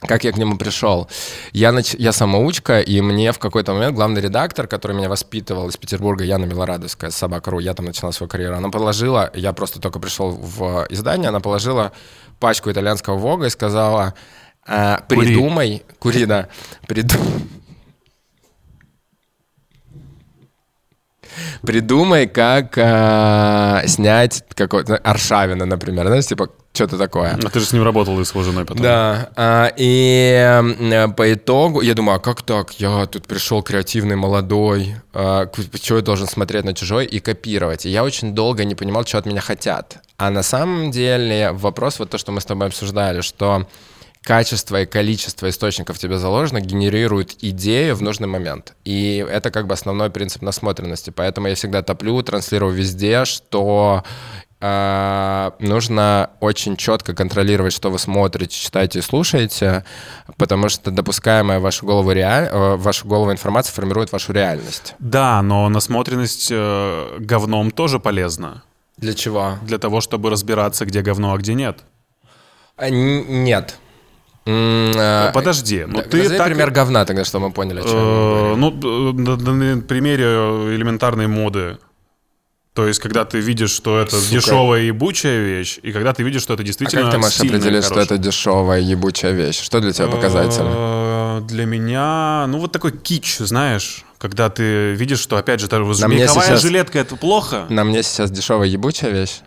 как я к нему пришел. Я, нач... я самоучка, и мне в какой-то момент главный редактор, который меня воспитывал из Петербурга, Яна Милорадовская, Собака.ру, я там начинал свою карьеру, она положила, я просто только пришел в издание, она положила пачку итальянского Вога и сказала, «А, придумай, кури, кури да, придумай, Придумай, как э, снять какой-то Аршавина, например, знаешь, типа что-то такое. А ты же с ним работал и с его женой потом. Да. А, и э, по итогу я думаю, а как так? Я тут пришел креативный, молодой. А, что я должен смотреть на чужой и копировать? И я очень долго не понимал, что от меня хотят. А на самом деле вопрос вот то, что мы с тобой обсуждали, что качество и количество источников тебе заложено, генерирует идею в нужный момент. И это как бы основной принцип насмотренности. Поэтому я всегда топлю, транслирую везде, что э, нужно очень четко контролировать, что вы смотрите, читаете и слушаете, потому что допускаемая в вашу голову, реаль... Э, в вашу голову информация формирует вашу реальность. Да, но насмотренность э, говном тоже полезна. Для чего? Для того, чтобы разбираться, где говно, а где нет. А, нет. А, Подожди, ну ты Назови так... пример говна тогда, что мы поняли, что Ну, на примере элементарной моды. То есть, когда ты видишь, что это Сука. дешевая ебучая вещь, и когда ты видишь, что это действительно А как ты можешь определить, что это дешевая ебучая вещь? Что для тебя показатель? Э, для меня, ну, вот такой кич, знаешь, когда ты видишь, что, опять же, меховая сейчас... жилетка — это плохо. На мне сейчас дешевая ебучая вещь?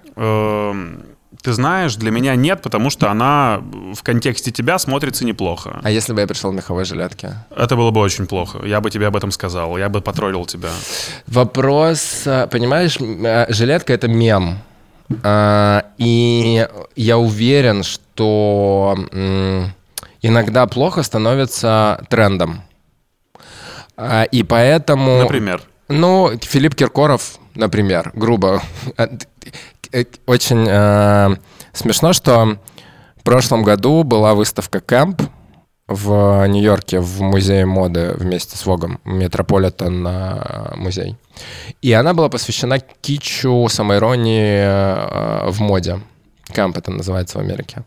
Ты знаешь, для меня нет, потому что она в контексте тебя смотрится неплохо. А если бы я пришел в меховой жилетке? Это было бы очень плохо. Я бы тебе об этом сказал. Я бы потроллил тебя. Вопрос, а, понимаешь, а, жилетка — это мем. А, и я уверен, что иногда плохо становится трендом. И поэтому... Например? Ну, Филипп Киркоров, например, грубо. Э, очень э, смешно, что в прошлом году была выставка Camp в Нью-Йорке в музее моды вместе с Vogue ом, Метрополитен э, музей. И она была посвящена кичу, самоиронии э, в моде. Camp это называется в Америке.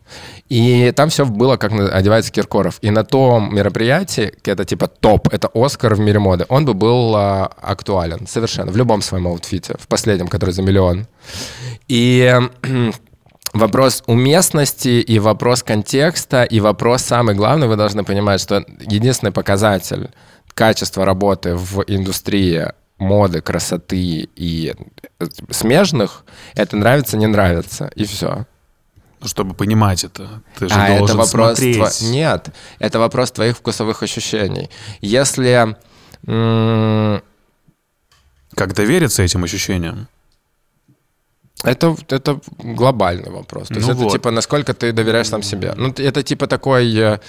И там все было, как одевается Киркоров. И на том мероприятии, это типа топ, это Оскар в мире моды, он бы был а, актуален совершенно в любом своем outfit е, в последнем, который за миллион. И вопрос уместности и вопрос контекста и вопрос самый главный, вы должны понимать, что единственный показатель качества работы в индустрии моды, красоты и смежных, это нравится, не нравится, и все. Ну, чтобы понимать это, ты же а должен это вопрос смотреть. Тво... Нет, это вопрос твоих вкусовых ощущений. Если... Как довериться этим ощущениям? Это, это глобальный вопрос. То есть Ну это вот. типа, насколько ты доверяешь сам себе. Ну, это типа такой э,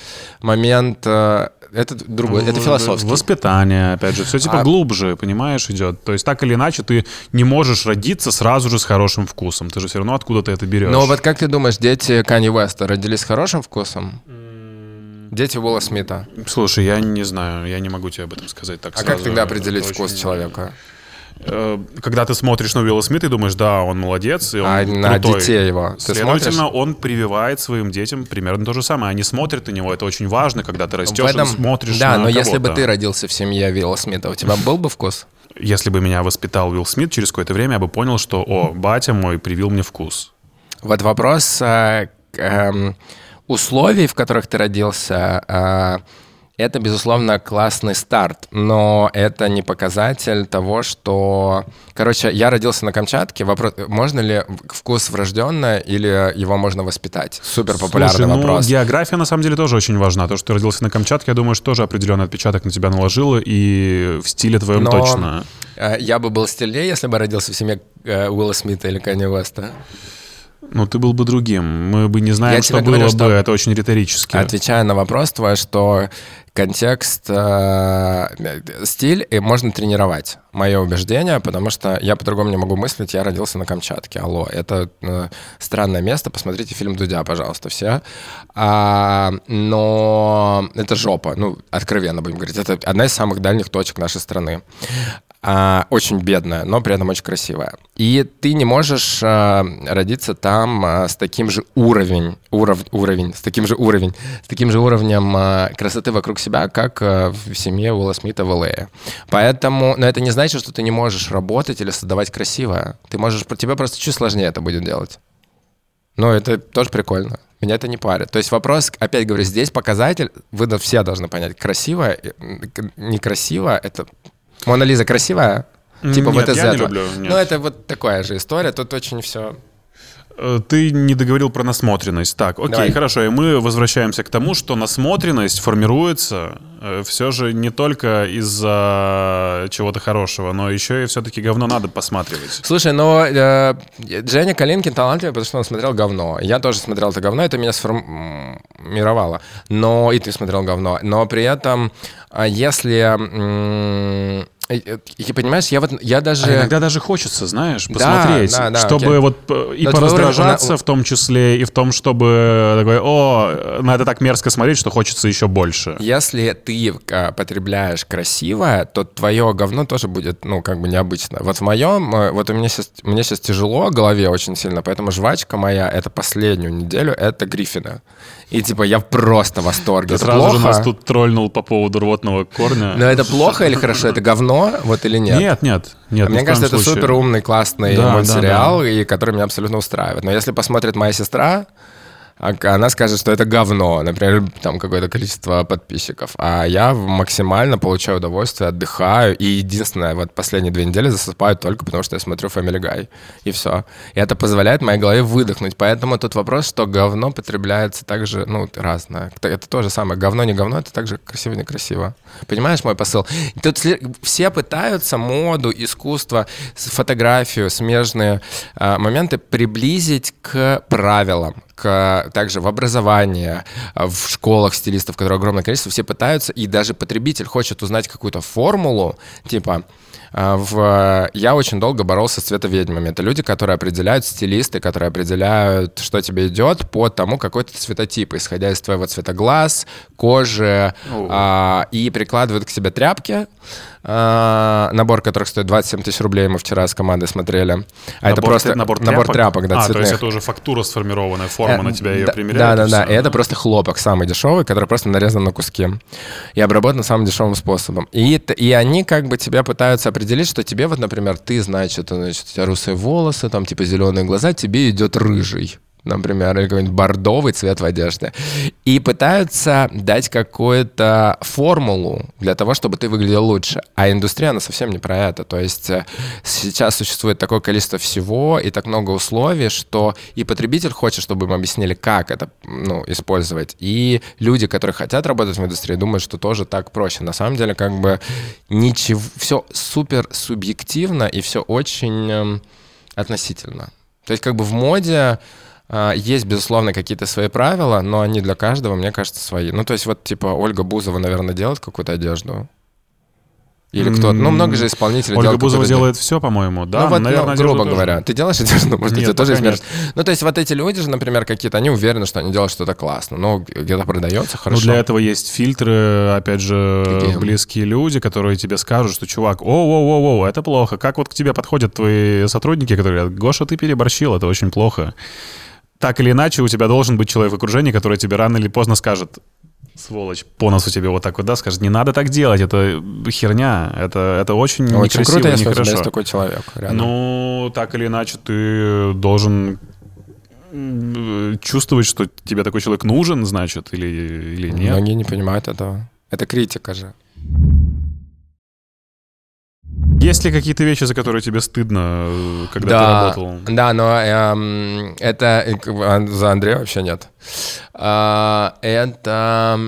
момент... э, Это другой, это философский. Воспитание, опять же, все типа А- глубже, понимаешь, идет. То есть так или иначе ты не можешь родиться сразу же с хорошим вкусом. Ты же все равно откуда-то это берешь. Но вот как ты думаешь, дети Канье Уэста родились с хорошим вкусом? Дети Уилла Смита. Слушай, я не знаю, я не могу тебе об этом сказать так А сразу. как тогда определить Это вкус очень- человека? Э, Когда ты смотришь на Уилла Смита и думаешь, да, он молодец, и он А на крутой. детей его ты Следовательно, он прививает своим детям примерно то же самое. Они смотрят на него, это очень важно, когда ты В растешь этом- смотришь Да, на но если бы ты родился в семье Вилла Смита, у тебя был бы вкус? Если бы меня воспитал Уилл Смит, через какое-то время я бы понял, что, о, батя мой привил мне вкус. Вот вопрос э, эм, условий, в которых ты родился, э, это, безусловно, классный старт, но это не показатель того, что... Короче, я родился на Камчатке. Вопрос, можно ли вкус врожденный или его можно воспитать? Супер популярный Слушай, ну, вопрос. география на самом деле тоже очень важна. То, что ты родился на Камчатке, я думаю, что тоже определенный отпечаток на тебя наложило, и в стиле твоем Но- точно. Э, Я бы был стильнее, если бы родился в семье э, Уилла Смита или Канни Уэста. Ну, ты был бы другим. Мы бы не знаем, Я что было говорю, бы. что- Это очень риторически. Отвечая на вопрос твой, что контекст, э, стиль и можно тренировать. Мое убеждение, потому что я по-другому не могу мыслить, я родился на Камчатке. Алло, это э, странное место. Посмотрите фильм Дудя, пожалуйста, все. А, но это жопа, ну, откровенно будем говорить. Это одна из самых дальних точек нашей страны. А, очень бедная, но при этом очень красивая. И ты не можешь а, родиться там а, с таким же уровень, уров, уровень, с таким же уровень, с таким же уровнем а, красоты вокруг себя, как а, в семье Уилла Смита в Л.А. Поэтому, но это не значит, что ты не можешь работать или создавать красивое. Ты можешь, тебе просто чуть сложнее это будет делать. Но это тоже прикольно. Меня это не парит. То есть вопрос, опять говорю, здесь показатель, вы все должны понять, красиво, э, некрасиво, это... Мона Лиза красивая? Типа Нет, вот я не этого. люблю, нет. Ну, это вот такая же история. Тут очень все... Э, Ты не договорил про насмотренность. Так, окей, Давай. хорошо. И мы возвращаемся к тому, что насмотренность формируется все же не только из-за чего-то хорошего, но еще и все-таки говно надо посматривать. Слушай, но э, Женя Калинкин талантливый, потому что он смотрел говно. Я тоже смотрел это говно, это меня сформировало. Но и ты смотрел говно. Но при этом, а если... э, э, и понимаешь, я вот я даже... А иногда даже хочется, знаешь, Да, посмотреть, да, да, чтобы окей. вот э, и твой пораздражаться уровень- в том числе, и в том, чтобы такой, о, на это так мерзко смотреть, что хочется еще больше. Если ты а, потребляешь красивое, то твое говно тоже будет, ну, как бы необычно. Вот в моем, э, вот у меня сейчас, мне сейчас тяжело в голове очень сильно, поэтому жвачка моя, это последнюю неделю, это Гриффина. И типа я просто в восторге. Ты Это сразу плохо? же нас тут тролльнул по поводу рвотного корня. Но это плохо или хорошо? Это говно, вот или нет? Нет, нет, нет. А Мне кажется, это супер умный, классный Да, мультсериал, и который меня абсолютно устраивает. Но если посмотрит моя сестра, она скажет, что это говно, например, там какое-то количество подписчиков. А я максимально получаю удовольствие, отдыхаю. И единственное, вот последние две недели засыпаю только потому, что я смотрю Family Guy. И все. И это позволяет моей голове выдохнуть. Поэтому тут вопрос, что говно потребляется также, ну, разное. Это, то же самое. Говно, не говно, это также красиво, некрасиво. Понимаешь мой посыл? Тут все пытаются моду, искусство, фотографию, смежные а, моменты приблизить к правилам, к также в образовании, а, в школах стилистов, которые огромное количество, все пытаются, и даже потребитель хочет узнать какую-то формулу, типа а, в... Я очень долго боролся с цветоведьмами. Это люди, которые определяют стилисты, которые определяют, что тебе идет по тому, какой ты цветотип, исходя из твоего цвета глаз, кожи, а, и прикладывают к себе тряпки, а, набор которых стоит 27 тысяч рублей, мы вчера с командой смотрели. А это Набор просто тря- набор набор тряпок? тряпок, да, А, то есть это уже фактура сформированная, форма на тебя ее Э, Да, примеряет. Да, да, да. И это просто хлопок самый дешевый, который просто нарезан на куски и обработан самым дешевым способом. И, и они как бы тебя пытаются определить, что тебе вот, например, ты, значит, значит, у тебя русые волосы, там типа зеленые глаза, тебе идет рыжий например, или какой-нибудь бордовый цвет в одежде. И пытаются дать какую-то формулу для того, чтобы ты выглядел лучше. А индустрия, она совсем не про это. То есть э, сейчас существует такое количество всего и так много условий, что и потребитель хочет, чтобы им объяснили, как это ну, использовать. И люди, которые хотят работать в индустрии, думают, что тоже так проще. На самом деле, как бы ничего, все супер субъективно и все очень эм, относительно. То есть как бы в моде есть, безусловно, какие-то свои правила, но они для каждого, мне кажется, свои. Ну, то есть вот, типа, Ольга Бузова, наверное, делает какую-то одежду. Или кто-то. Ну, много же исполнителей Ольга Бузова делает все, по-моему, да? Ну, вот, наверное, ну, грубо говоря. Ты делаешь одежду, может, Нет, тебе тоже измеришь? Ну, то есть вот эти люди же, например, какие-то, они уверены, что они делают что-то классно. Но где-то продается, хорошо. Ну, для этого есть фильтры, опять же, Какие? близкие люди, которые тебе скажут, что, чувак, о-о-о-о, это плохо. Как вот к тебе подходят твои сотрудники, которые говорят, Гоша, ты переборщил, это очень плохо так или иначе у тебя должен быть человек в окружении, который тебе рано или поздно скажет, сволочь, по носу тебе вот так вот, да, скажет, не надо так делать, это херня, это, это очень, очень некрасиво, круто, если нехорошо. у есть такой человек, реально. Ну, так или иначе, ты должен чувствовать, что тебе такой человек нужен, значит, или, или нет. Многие не понимают этого. Это критика же. Есть ли какие-то вещи, за которые тебе стыдно, э, когда да, ты работал? Да, но эм, это э, за Андрея вообще нет. А, это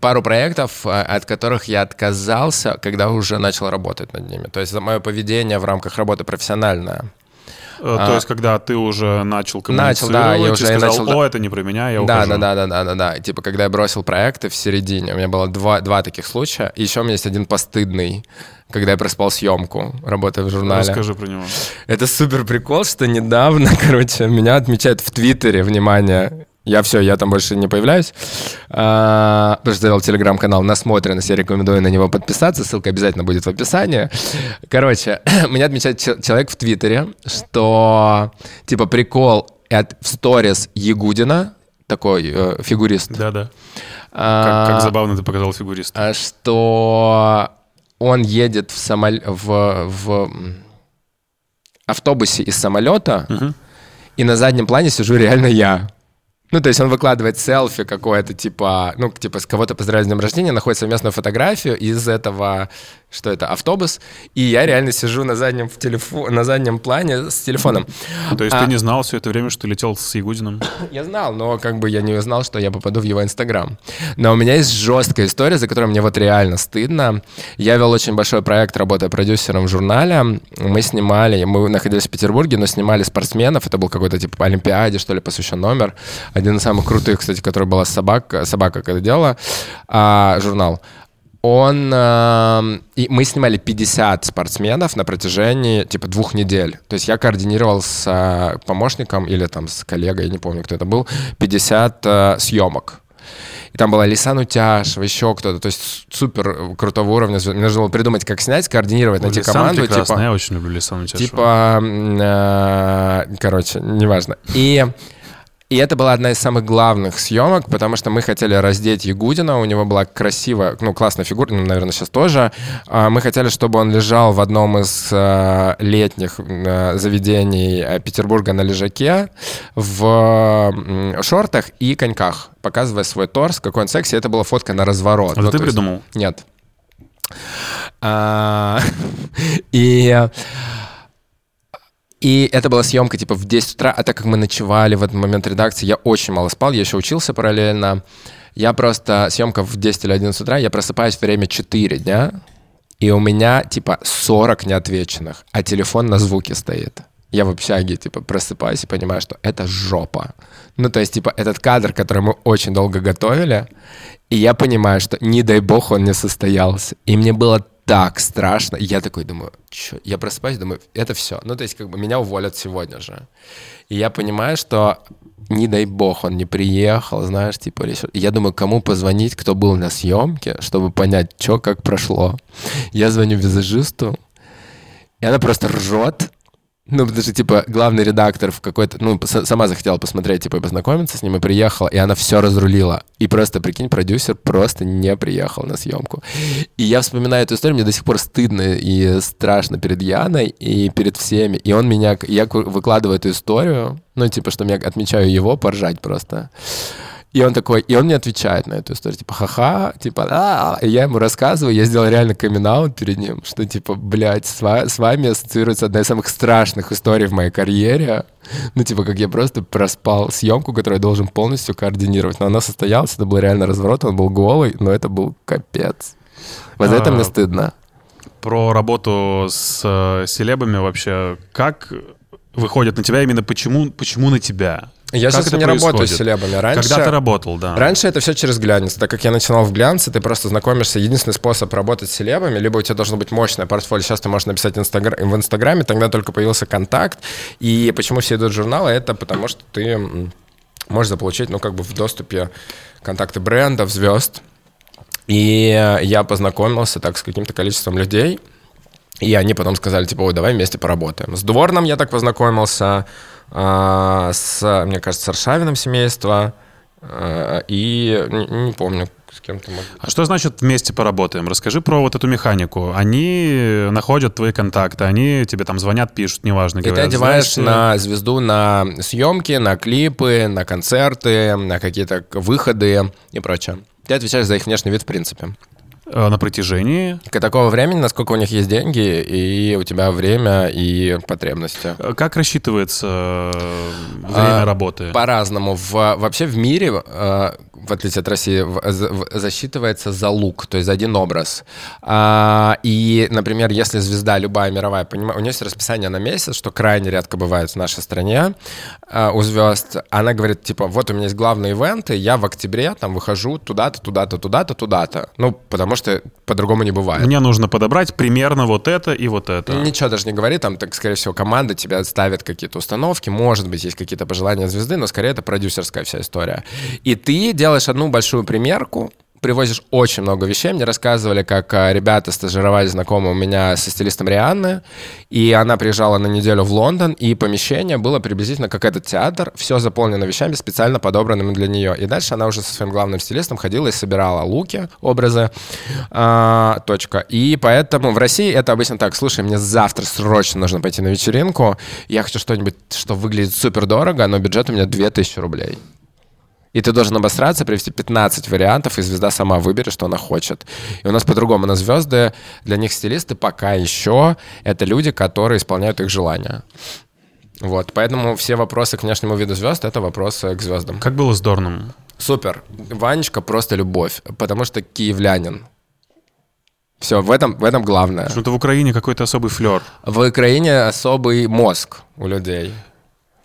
пару проектов, э, от которых я отказался, когда уже начал работать над ними. То есть мое поведение в рамках работы профессиональное. Э, то а, есть, когда ты уже начал коммуницировать, начал, да, я уже сказал, начал, о, это не про меня, я да, ухожу. Да, да, да, да, да, да. Типа, когда я бросил проекты в середине, у меня было два, два таких случая. И еще у меня есть один постыдный, когда я проспал съемку, работая в журнале. Расскажи про него. Это супер прикол, что недавно, короче, меня отмечают в Твиттере, внимание, я все, я там больше не появляюсь. А, потому что завел телеграм-канал Насмотренность. Я рекомендую на него подписаться. Ссылка обязательно будет в описании. Короче, меня отмечает человек в Твиттере, что типа прикол от в сторис Ягудина, такой э, фигурист. Да-да. А, как, как забавно ты показал фигурист. А, что он едет в, самол... в, в автобусе из самолета, угу. и на заднем плане сижу реально я. Ну, то есть он выкладывает селфи какое-то, типа, ну, типа, с кого-то поздравляет с днем рождения, находит совместную фотографию из этого, что это, автобус, и я реально сижу на заднем, в телефо... на заднем плане с телефоном. То есть а... ты не знал все это время, что ты летел с Ягудиным? Я знал, но как бы я не узнал, что я попаду в его Инстаграм. Но у меня есть жесткая история, за которую мне вот реально стыдно. Я вел очень большой проект, работая продюсером в журнале. Мы снимали, мы находились в Петербурге, но снимали спортсменов, это был какой-то типа Олимпиаде, что ли, посвящен номер один из самых крутых, кстати, который была собака, собака когда делала, а, журнал. Он... Э, и мы снимали 50 спортсменов на протяжении, типа, двух недель. То есть я координировал с э, помощником или там с коллегой, я не помню, кто это был, 50 э, съемок. И там была Лисан Утяшева, еще кто-то. То есть супер крутого уровня. Мне нужно было придумать, как снять, скоординировать, найти Лисан команду. Типа, я очень люблю Лисан Утяшеву. Типа, э, короче, неважно. И и это была одна из самых главных съемок, потому что мы хотели раздеть Ягудина, у него была красивая, ну, классная фигура, ну, наверное, сейчас тоже. А, мы хотели, чтобы он лежал в одном из э, летних э, заведений э, Петербурга на лежаке в шортах и коньках, показывая свой торс, какой он секси. Это была фотка на разворот. Это ну, ты придумал? Есть... Нет. А, и и это была съемка типа в 10 утра, а так как мы ночевали в этот момент редакции, я очень мало спал, я еще учился параллельно. Я просто, съемка в 10 или 11 утра, я просыпаюсь в время 4 дня, и у меня типа 40 неотвеченных, а телефон на звуке стоит. Я в общаге, типа, просыпаюсь и понимаю, что это жопа. Ну, то есть, типа, этот кадр, который мы очень долго готовили, и я понимаю, что, не дай бог, он не состоялся. И мне было так страшно. Я такой думаю, что? Я просыпаюсь, думаю, это все. Ну, то есть, как бы меня уволят сегодня же. И я понимаю, что не дай бог, он не приехал, знаешь, типа, или Я думаю, кому позвонить, кто был на съемке, чтобы понять, что, как прошло. Я звоню визажисту, и она просто ржет, ну, потому что, типа, главный редактор в какой-то... Ну, сама захотела посмотреть, типа, познакомиться с ним и приехала, и она все разрулила. И просто, прикинь, продюсер просто не приехал на съемку. И я вспоминаю эту историю, мне до сих пор стыдно и страшно перед Яной и перед всеми. И он меня... Я выкладываю эту историю, ну, типа, что я отмечаю его поржать просто. И он такой, и он мне отвечает на эту историю, типа, ха-ха, типа, да, и я ему рассказываю, я сделал реально камин перед ним, что, типа, блядь, с, ва- с вами ассоциируется одна из самых страшных историй в моей карьере, ну, типа, как я просто проспал съемку, которую я должен полностью координировать, но она состоялась, это был реально разворот, он был голый, но это был капец. Вот за это мне а, стыдно. про работу с э, селебами вообще. Как выходят на тебя именно почему, почему на тебя? Я Как сейчас не происходит? работаю с селебами. Раньше, Когда ты работал, да. Раньше это все через глянец. Так как я начинал в глянце, ты просто знакомишься. Единственный способ работать с селебами, либо у тебя должно быть мощное портфолио. Сейчас ты можешь написать инстагра- в Инстаграме, тогда только появился контакт. И почему все идут в журналы, это потому что ты можешь заполучить, ну, как бы в доступе контакты брендов, звезд. И я познакомился так с каким-то количеством людей, и они потом сказали, типа, ой, давай вместе поработаем. С Дворном я так познакомился, а, с, мне кажется, с Аршавиным семейства, а, и не, не помню, с кем-то. быть. А что значит вместе поработаем? Расскажи про вот эту механику. Они находят твои контакты, они тебе там звонят, пишут, неважно. И ты говорят, одеваешь «Знаете, на звезду на съемки, на клипы, на концерты, на какие-то выходы и прочее. Ты отвечаешь за их внешний вид в принципе. Э, на протяжении. К такого времени, насколько у них есть деньги, и у тебя время и потребности. Э, Как рассчитывается э, время А, работы? По-разному. В, вообще в мире, в отличие от России, засчитывается за лук, то есть за один образ. А, и, например, если звезда любая мировая, у нее есть расписание на месяц, что крайне редко бывает в нашей стране у звезд, она говорит, типа, вот у меня есть главные ивенты, я в октябре там выхожу туда-то, туда-то, туда-то, туда-то. Ну, потому что по-другому не бывает. Мне нужно подобрать примерно вот это и вот это. Ничего даже не говори, там, так, скорее всего, команда тебя ставит какие-то установки, может быть, есть какие-то пожелания звезды, но скорее это продюсерская вся история. И ты делаешь одну большую примерку, привозишь очень много вещей. Мне рассказывали, как а, ребята стажировали знакомые у меня со стилистом Рианны, и она приезжала на неделю в Лондон, и помещение было приблизительно как этот театр, все заполнено вещами, специально подобранными для нее. И дальше она уже со своим главным стилистом ходила и собирала луки, образы, а, точка. И поэтому в России это обычно так, слушай, мне завтра срочно нужно пойти на вечеринку, я хочу что-нибудь, что выглядит супер дорого, но бюджет у меня 2000 рублей. И ты должен обосраться, привести 15 вариантов, и звезда сама выберет, что она хочет. И у нас по-другому. На звезды, для них стилисты пока еще это люди, которые исполняют их желания. Вот, поэтому все вопросы к внешнему виду звезд — это вопросы к звездам. Как было с Дорном? Супер. Ванечка просто любовь, потому что киевлянин. Все, в этом, в этом главное. Почему-то в Украине какой-то особый флер. В Украине особый мозг у людей.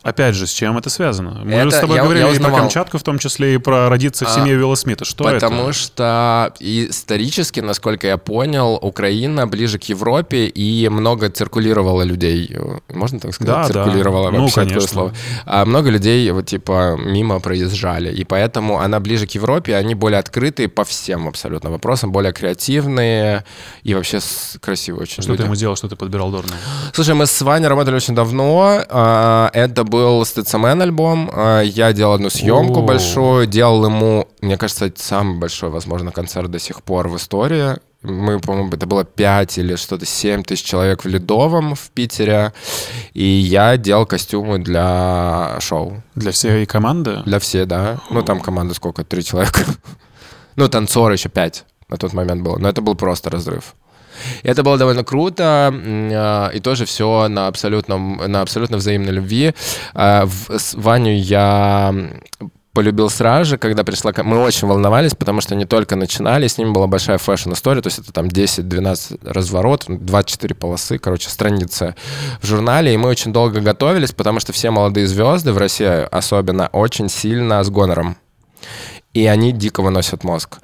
Опять же, с чем это связано? Мы Это же с тобой я- говорили я и про. Камчатку, в том числе и про родиться в А, семье Вилла Смита. Что Потому это? что исторически, насколько я понял, Украина ближе к Европе и много циркулировало людей. Можно так сказать? Да, да. циркулировало Ну, вообще такое конечно. слово. А много людей вот типа мимо проезжали. И поэтому она ближе к Европе, они более открытые по всем абсолютно вопросам, более креативные и вообще красивые очень Что люди. ты ему делал, что ты подбирал Дорна? Слушай, мы с Ваней работали очень давно. А, Это был Стецемен альбом. А, Я делал одну съемку О. большую, делал ему, мне кажется, самый большой, возможно, концерт до сих пор в истории. Мы, по-моему, это было 5 или что-то 7 тысяч человек в Ледовом в Питере. И я делал костюмы для шоу. Для всей команды? Для всех, да. Ну, там команда сколько? Три человека. Ну, танцоры еще пять на тот момент было. Но это был просто разрыв. И это было довольно круто, а, и тоже все на абсолютном, на абсолютно взаимной любви. А, С Ваню я полюбил сразу же, когда пришла... Мы очень волновались, потому что они только начинали, с ними была большая фэшн-история, то есть это там 10-12 разворот, 24 полосы, короче, страницы в журнале, и мы очень долго готовились, потому что все молодые звезды в России особенно очень сильно с гонором. И они дико выносят мозг.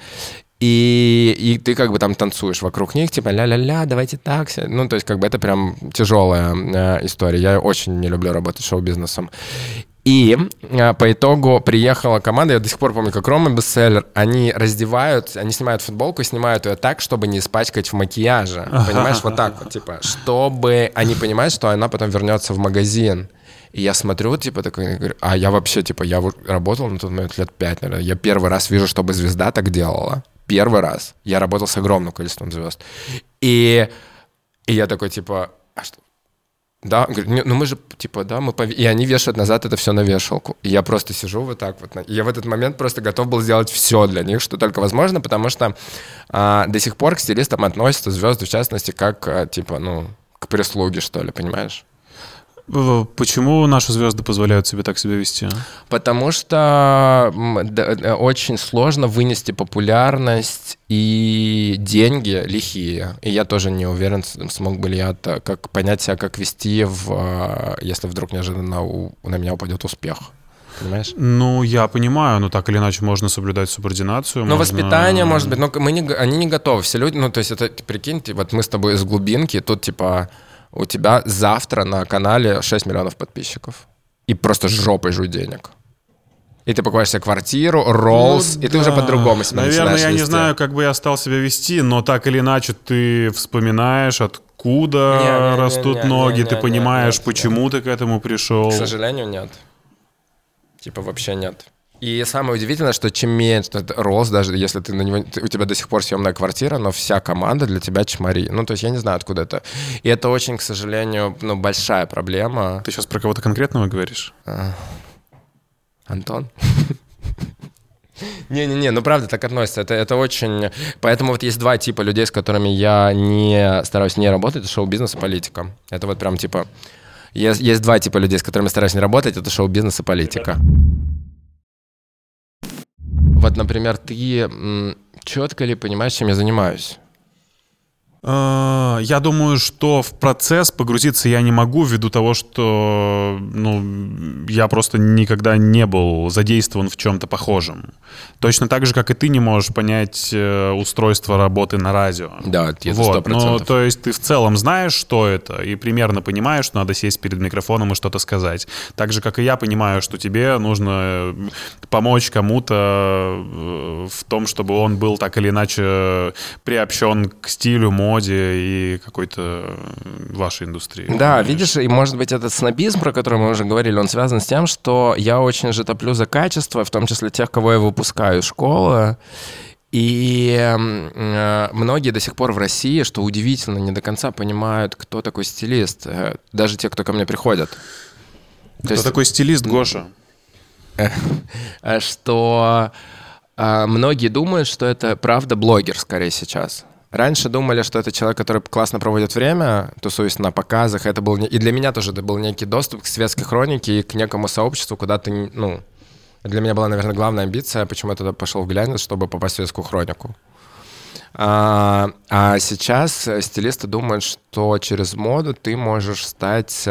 И, и ты как бы там танцуешь вокруг них, типа ля-ля-ля, давайте так. ся». Ну, то есть как бы это прям тяжелая э, история. Я очень не люблю работать шоу-бизнесом. И э, по итогу приехала команда, я до сих пор помню, как Рома Бестселлер, они раздевают, они снимают футболку снимают ее так, чтобы не испачкать в макияже. Понимаешь, вот так вот, типа, чтобы они понимают, что она потом вернется в магазин. И я смотрю, типа, такой, говорю, а я вообще, типа, я работал на тот момент лет пять, наверное. Я первый раз вижу, чтобы звезда так делала. Первый раз. Я работал с огромным количеством звезд. И, и я такой, типа, а что? Да, говорю, «Не, ну мы же, типа, да, мы пове-» И они вешают назад это все на вешалку. И я просто сижу вот так вот. И я в этот момент просто готов был сделать все для них, что только возможно, потому что а, до сих пор к стилистам относятся звезды, в частности, как, а, типа, ну, к прислуге, что ли, понимаешь? Почему наши звезды позволяют себе так себя вести? Потому что очень сложно вынести популярность и деньги лихие. И я тоже не уверен, смог бы ли я это, как понять себя, как вести, в, а, если вдруг неожиданно у, на меня упадет успех понимаешь? Ну, я понимаю, но так или иначе можно соблюдать субординацию. Ну, можно... воспитание, может быть, но мы не, они не готовы. Все люди, ну, то есть это, прикиньте, вот мы с тобой из глубинки, тут, типа, у тебя завтра на канале 6 миллионов подписчиков. И просто жопой жуй денег. И ты покупаешь себе квартиру, Роллс, ну, и да. ты уже по-другому себя Наверное, я вести. не знаю, как бы я стал себя вести, но так или иначе ты вспоминаешь, откуда не, не, растут не, не, ноги, не, не, ты понимаешь, не, не, почему не. ты к этому пришел. К сожалению, нет. Типа вообще нет. И самое удивительное, что чем меньше рост, даже если ты на него, у тебя до сих пор съемная квартира, но вся команда для тебя чмари. Ну, то есть я не знаю, откуда это. И это очень, к сожалению, ну, большая проблема. Ты сейчас про кого-то конкретного говоришь? А. Антон? Не-не-не, ну правда так относится. Это, это очень... Поэтому вот есть два типа людей, с которыми я не стараюсь не работать. Это шоу-бизнес и политика. Это вот прям типа есть, есть два типа людей, с которыми стараюсь не работать. Это шоу-бизнес и политика. Вот, например, ты четко ли понимаешь, чем я занимаюсь? А, я думаю, что в процесс погрузиться я не могу ввиду того, что ну, я просто никогда не был задействован в чем-то похожем. Точно так же, как и ты не можешь понять э, устройство работы на радио. Да, это вот. Ну, то есть ты в целом знаешь, что это, и примерно понимаешь, что надо сесть перед микрофоном и что-то сказать. Так же, как и я понимаю, что тебе нужно э, помочь кому-то э, в том, чтобы он был так или иначе приобщен к стилю, моде и какой-то вашей индустрии. Да, понимаешь? видишь, и может быть этот снобизм, про который мы уже говорили, он связан с тем, что я очень же топлю за качество, в том числе тех, кого я выпускаю из школы. И э, многие до сих пор в России, что удивительно, не до конца понимают, кто такой стилист. Э, даже те, кто ко мне приходят. Кто есть, такой стилист, Гоша? Что э, многие думают, что это правда блогер скорее сейчас. Раньше думали, что это человек, который классно проводит время, тусуясь на показах. Это был не... И для меня тоже это был некий доступ к светской хронике и к некому сообществу, куда ты, ну... Для меня была, наверное, главная амбиция, почему я туда пошел в глянец, чтобы попасть в светскую хронику. А, а сейчас стилисты думают, что через моду ты можешь стать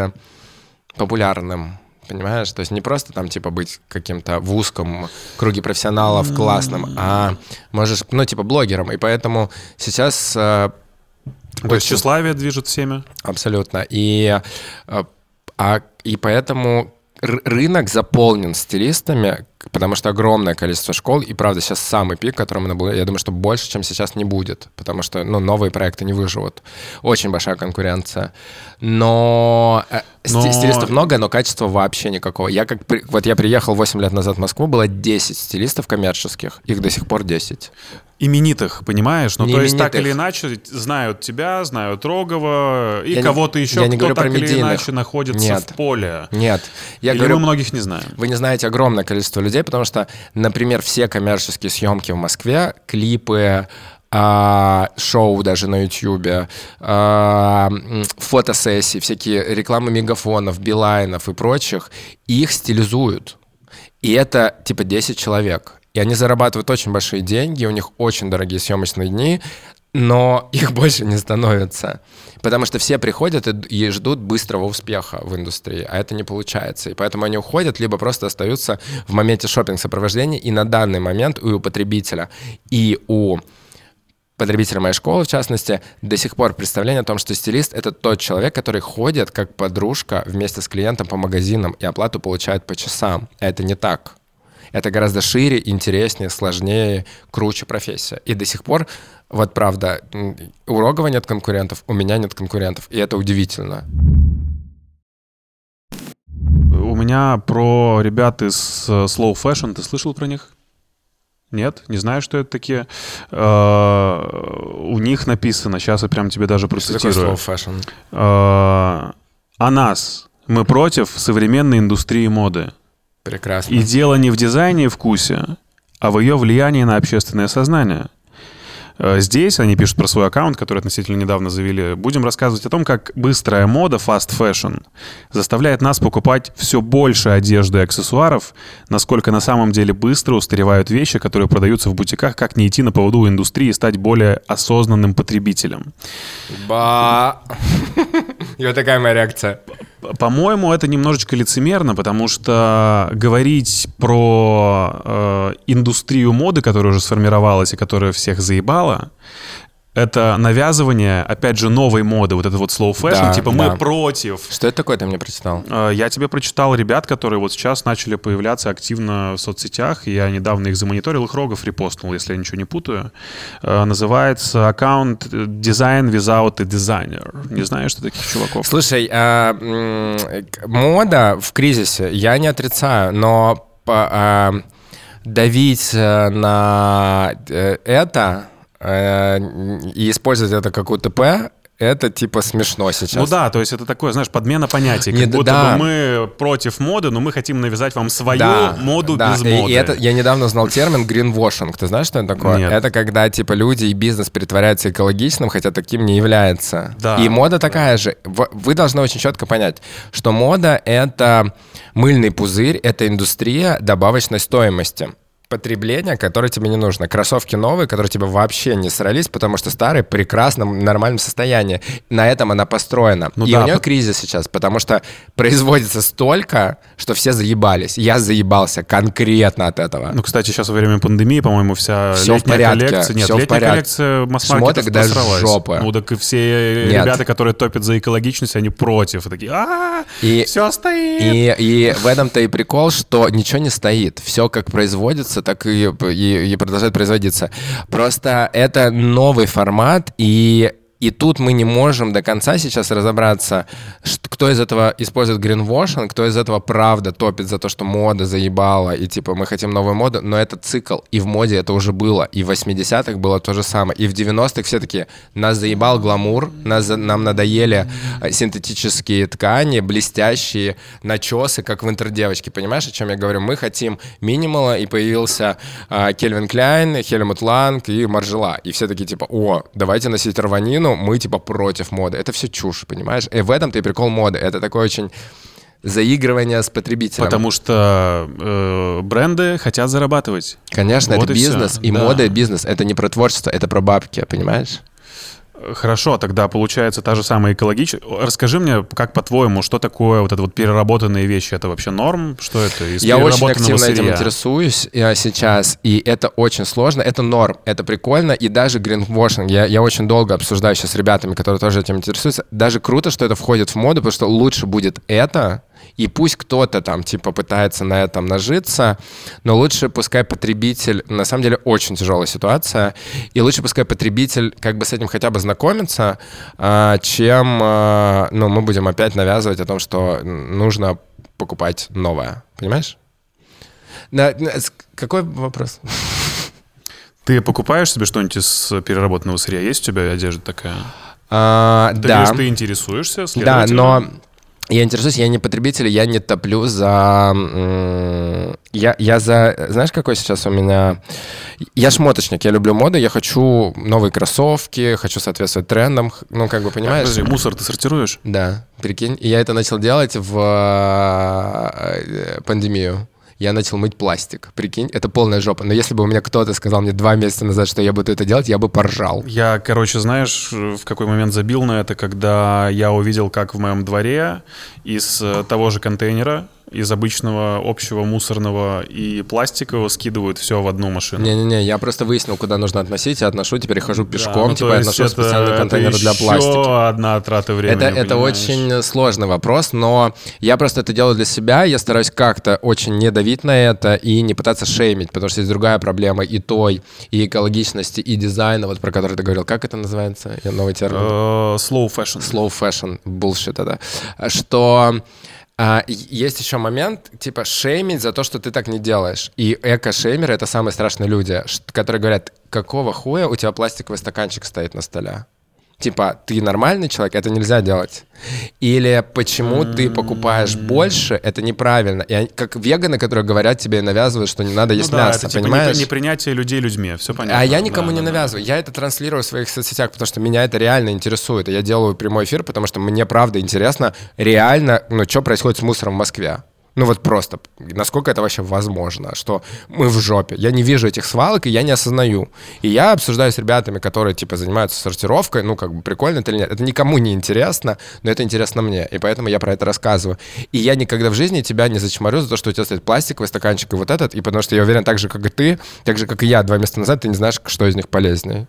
популярным понимаешь? То есть не просто там, типа, быть каким-то в узком круге профессионалов классным, а можешь, ну, типа, блогером. И поэтому сейчас... Э, То есть тщеславие движет всеми? Абсолютно. И, э, а, и поэтому рынок заполнен стилистами, потому что огромное количество школ, и правда сейчас самый пик, который мы наблюдаем, я думаю, что больше, чем сейчас не будет, потому что ну, новые проекты не выживут. Очень большая конкуренция. Но, э, но... стилистов много, но качества вообще никакого. Я как вот я приехал 8 лет назад в Москву, было 10 стилистов коммерческих, их до сих пор 10 именитых, понимаешь? Ну, не то есть так или иначе знают тебя, знают Рогова и кого-то еще, я не кто так или медийных. иначе находится Нет. в поле. Нет. Я или говорю, мы многих не знаем. Вы не знаете огромное количество людей, потому что, например, все коммерческие съемки в Москве, клипы, а, шоу даже на Ютьюбе, а, фотосессии, всякие рекламы мегафонов, билайнов и прочих, их стилизуют. И это типа 10 человек. И они зарабатывают очень большие деньги, у них очень дорогие съемочные дни, но их больше не становится. Потому что все приходят и, ждут быстрого успеха в индустрии, а это не получается. И поэтому они уходят, либо просто остаются в моменте шопинг-сопровождения. И на данный момент и у потребителя, и у потребителя моей школы, в частности, до сих пор представление о том, что стилист — это тот человек, который ходит как подружка вместе с клиентом по магазинам и оплату получает по часам. Это не так. Это гораздо шире, интереснее, сложнее, круче профессия. И до сих пор, вот правда, у Рогова нет конкурентов, у меня нет конкурентов. И это удивительно. У меня про ребят из э, Slow Fashion, ты слышал про них? Нет, не знаю, что это такие. Uh, у них написано, сейчас я прям тебе даже процитирую. Что такое slow fashion? О нас. Мы против современной индустрии моды. Прекрасно. И дело не в дизайне и вкусе, а в ее влиянии на общественное сознание. Э, здесь они пишут про свой аккаунт, который относительно недавно завели. Будем рассказывать о том, как быстрая мода, fast fashion, заставляет нас покупать все больше одежды и аксессуаров, насколько на самом деле быстро устаревают вещи, которые продаются в бутиках, как не идти на поводу у индустрии и стать более осознанным потребителем. Ба. И вот такая моя реакция. По-моему, это немножечко лицемерно, потому что говорить про э, индустрию моды, которая уже сформировалась и которая всех заебала, это навязывание, опять же, новой моды, вот это вот slow fashion, Да, типа да. мы против. Что это такое, ты мне прочитал? Э, Я тебе прочитал ребят, которые вот сейчас начали появляться активно в соцсетях. Я недавно их замониторил, их Рогов репостнул, если я ничего не путаю. Э, Называется аккаунт Design Without a Designer. Не знаю, что таких чуваков. Слушай, а, мода в кризисе, я не отрицаю, но а, давить э, на это и использовать это как УТП, это типа смешно сейчас. Ну да, то есть это такое, знаешь, подмена понятий. Как Не, будто да. бы мы против моды, но мы хотим навязать вам свою Да, моду да. без И- моды. И, это, я недавно узнал термин greenwashing. Ты знаешь, что это такое? Нет. Это когда, типа, люди и бизнес притворяются экологичным, хотя таким не является. Да. И мода такая же. Вы должны очень четко понять, что мода — это мыльный пузырь, это индустрия добавочной стоимости. Потребление, которое тебе не нужно. Кроссовки новые, которые тебе вообще не срались, потому что старые в прекрасном, нормальном состоянии. На этом она построена. Ну и да, у нее по- кризис сейчас, потому что производится столько, что все заебались. Я заебался конкретно от этого. Ну, кстати, сейчас во время пандемии, по-моему, вся Всё в летняя порядке, коллекция... Нет, всё в летняя порядке. коллекция до посралась. жопы. Ну, так и все Нет. ребята, которые топят за экологичность, они против. И такие, а И- все стоит. И, и в этом-то и прикол, что ничего не стоит. Все как производится, так и, и, и продолжает производиться. Просто это новый формат, и, и тут мы не можем до конца сейчас разобраться, кто из этого использует гринвошинг, кто из этого правда топит за то, что мода заебала, и типа мы хотим новую моду, но это цикл, и в моде это уже было, и в 80-х было то же самое, и в 90-х все таки нас заебал гламур, нас, нам надоели э, синтетические ткани, блестящие начесы, как в интердевочке, понимаешь, о чем я говорю? Мы хотим минимала, и появился а, Кельвин Кляйн, Хельмут Ланг и Маржела, и все такие типа, о, давайте носить рванину, мы типа против моды. Это все чушь, понимаешь? И в этом-то и прикол моды. Это такое очень заигрывание с потребителем. Потому что э, бренды хотят зарабатывать. Конечно, Вот это и бизнес, и Да. мода бизнес. Это не про творчество, это про бабки, понимаешь? Хорошо, тогда получается та же самая экологичность. Расскажи мне, как по-твоему, что такое вот это вот переработанные вещи? Это вообще норм? Что это? Из Я очень активно этим сырья? интересуюсь э, сейчас, и это очень сложно, это норм, это прикольно, и даже гринвошинг, я, я очень долго обсуждаю сейчас с ребятами, которые тоже этим интересуются, даже круто, что это входит в моду, потому что лучше будет это, и пусть кто-то там типа пытается на этом нажиться, но лучше пускай потребитель, на самом деле очень тяжелая ситуация, и лучше пускай потребитель как бы с этим хотя бы знакомится, а, чем а, ну, мы будем опять навязывать о том, что нужно покупать новое, понимаешь? На- на- с- какой вопрос? Ты покупаешь себе что-нибудь из переработанного сырья? Есть у тебя одежда такая? А, Ты да, говоришь, ты интересуешься, да, но я интересуюсь, я не потребитель, я не топлю за... Я, я за... Знаешь, какой сейчас у меня... Я шмоточник, я люблю моду, я хочу новые кроссовки, хочу соответствовать трендам, ну, как бы, понимаешь? Подожди, мусор ты сортируешь? Да, прикинь. И я это начал делать в э, пандемию. Я начал мыть пластик. Прикинь, это полная жопа. Но если бы у меня кто-то сказал мне два месяца назад, что я буду это делать, я бы поржал. Я, короче, знаешь, в какой момент забил на это, когда я увидел, как в моем дворе из э, того же контейнера, из обычного общего мусорного и пластикового скидывают все в одну машину. Не-не-не, я просто выяснил, куда нужно относить, я отношу, теперь хожу Да, пешком, ну, типа я отношу это- специальный это контейнер для еще пластика. одна трата времени, Это, это очень сложный вопрос, но я просто это делаю для себя, я стараюсь как-то очень не давить на это и не пытаться шеймить, потому что есть другая проблема и той, и экологичности, и дизайна, вот про который ты говорил. Как это называется? Я новый термин. Э, Slow fashion. slow fashion, bullshit это, что а, есть еще момент, типа, шеймить за то, что ты так не делаешь. И эко-шеймеры — это самые страшные люди, которые говорят, какого хуя у тебя пластиковый стаканчик стоит на столе? Типа, ты нормальный человек, это нельзя делать. Или почему ты покупаешь больше, это неправильно. И они, как веганы, которые говорят тебе и навязывают, что не надо есть ну, да, мясо, это, типа, понимаешь? непринятие людей людьми, все понятно. А я никому да, не да, навязываю. Я это транслирую в своих соцсетях, потому что меня это реально интересует. И я делаю прямой эфир, потому что мне правда интересно реально, ну, что происходит с мусором в Москве. Ну вот просто, насколько это вообще возможно, что мы в жопе. Я не вижу этих свалок, и я не осознаю. И я обсуждаю с ребятами, которые, типа, занимаются сортировкой, ну, как бы, прикольно это или нет. Это никому не интересно, но это интересно мне, и поэтому я про это рассказываю. И я никогда в жизни тебя не зачморю за то, что у тебя стоит пластиковый стаканчик и вот этот, и потому что я уверен, так же, как и ты, так же, как и я два месяца назад, ты не знаешь, что из них полезнее.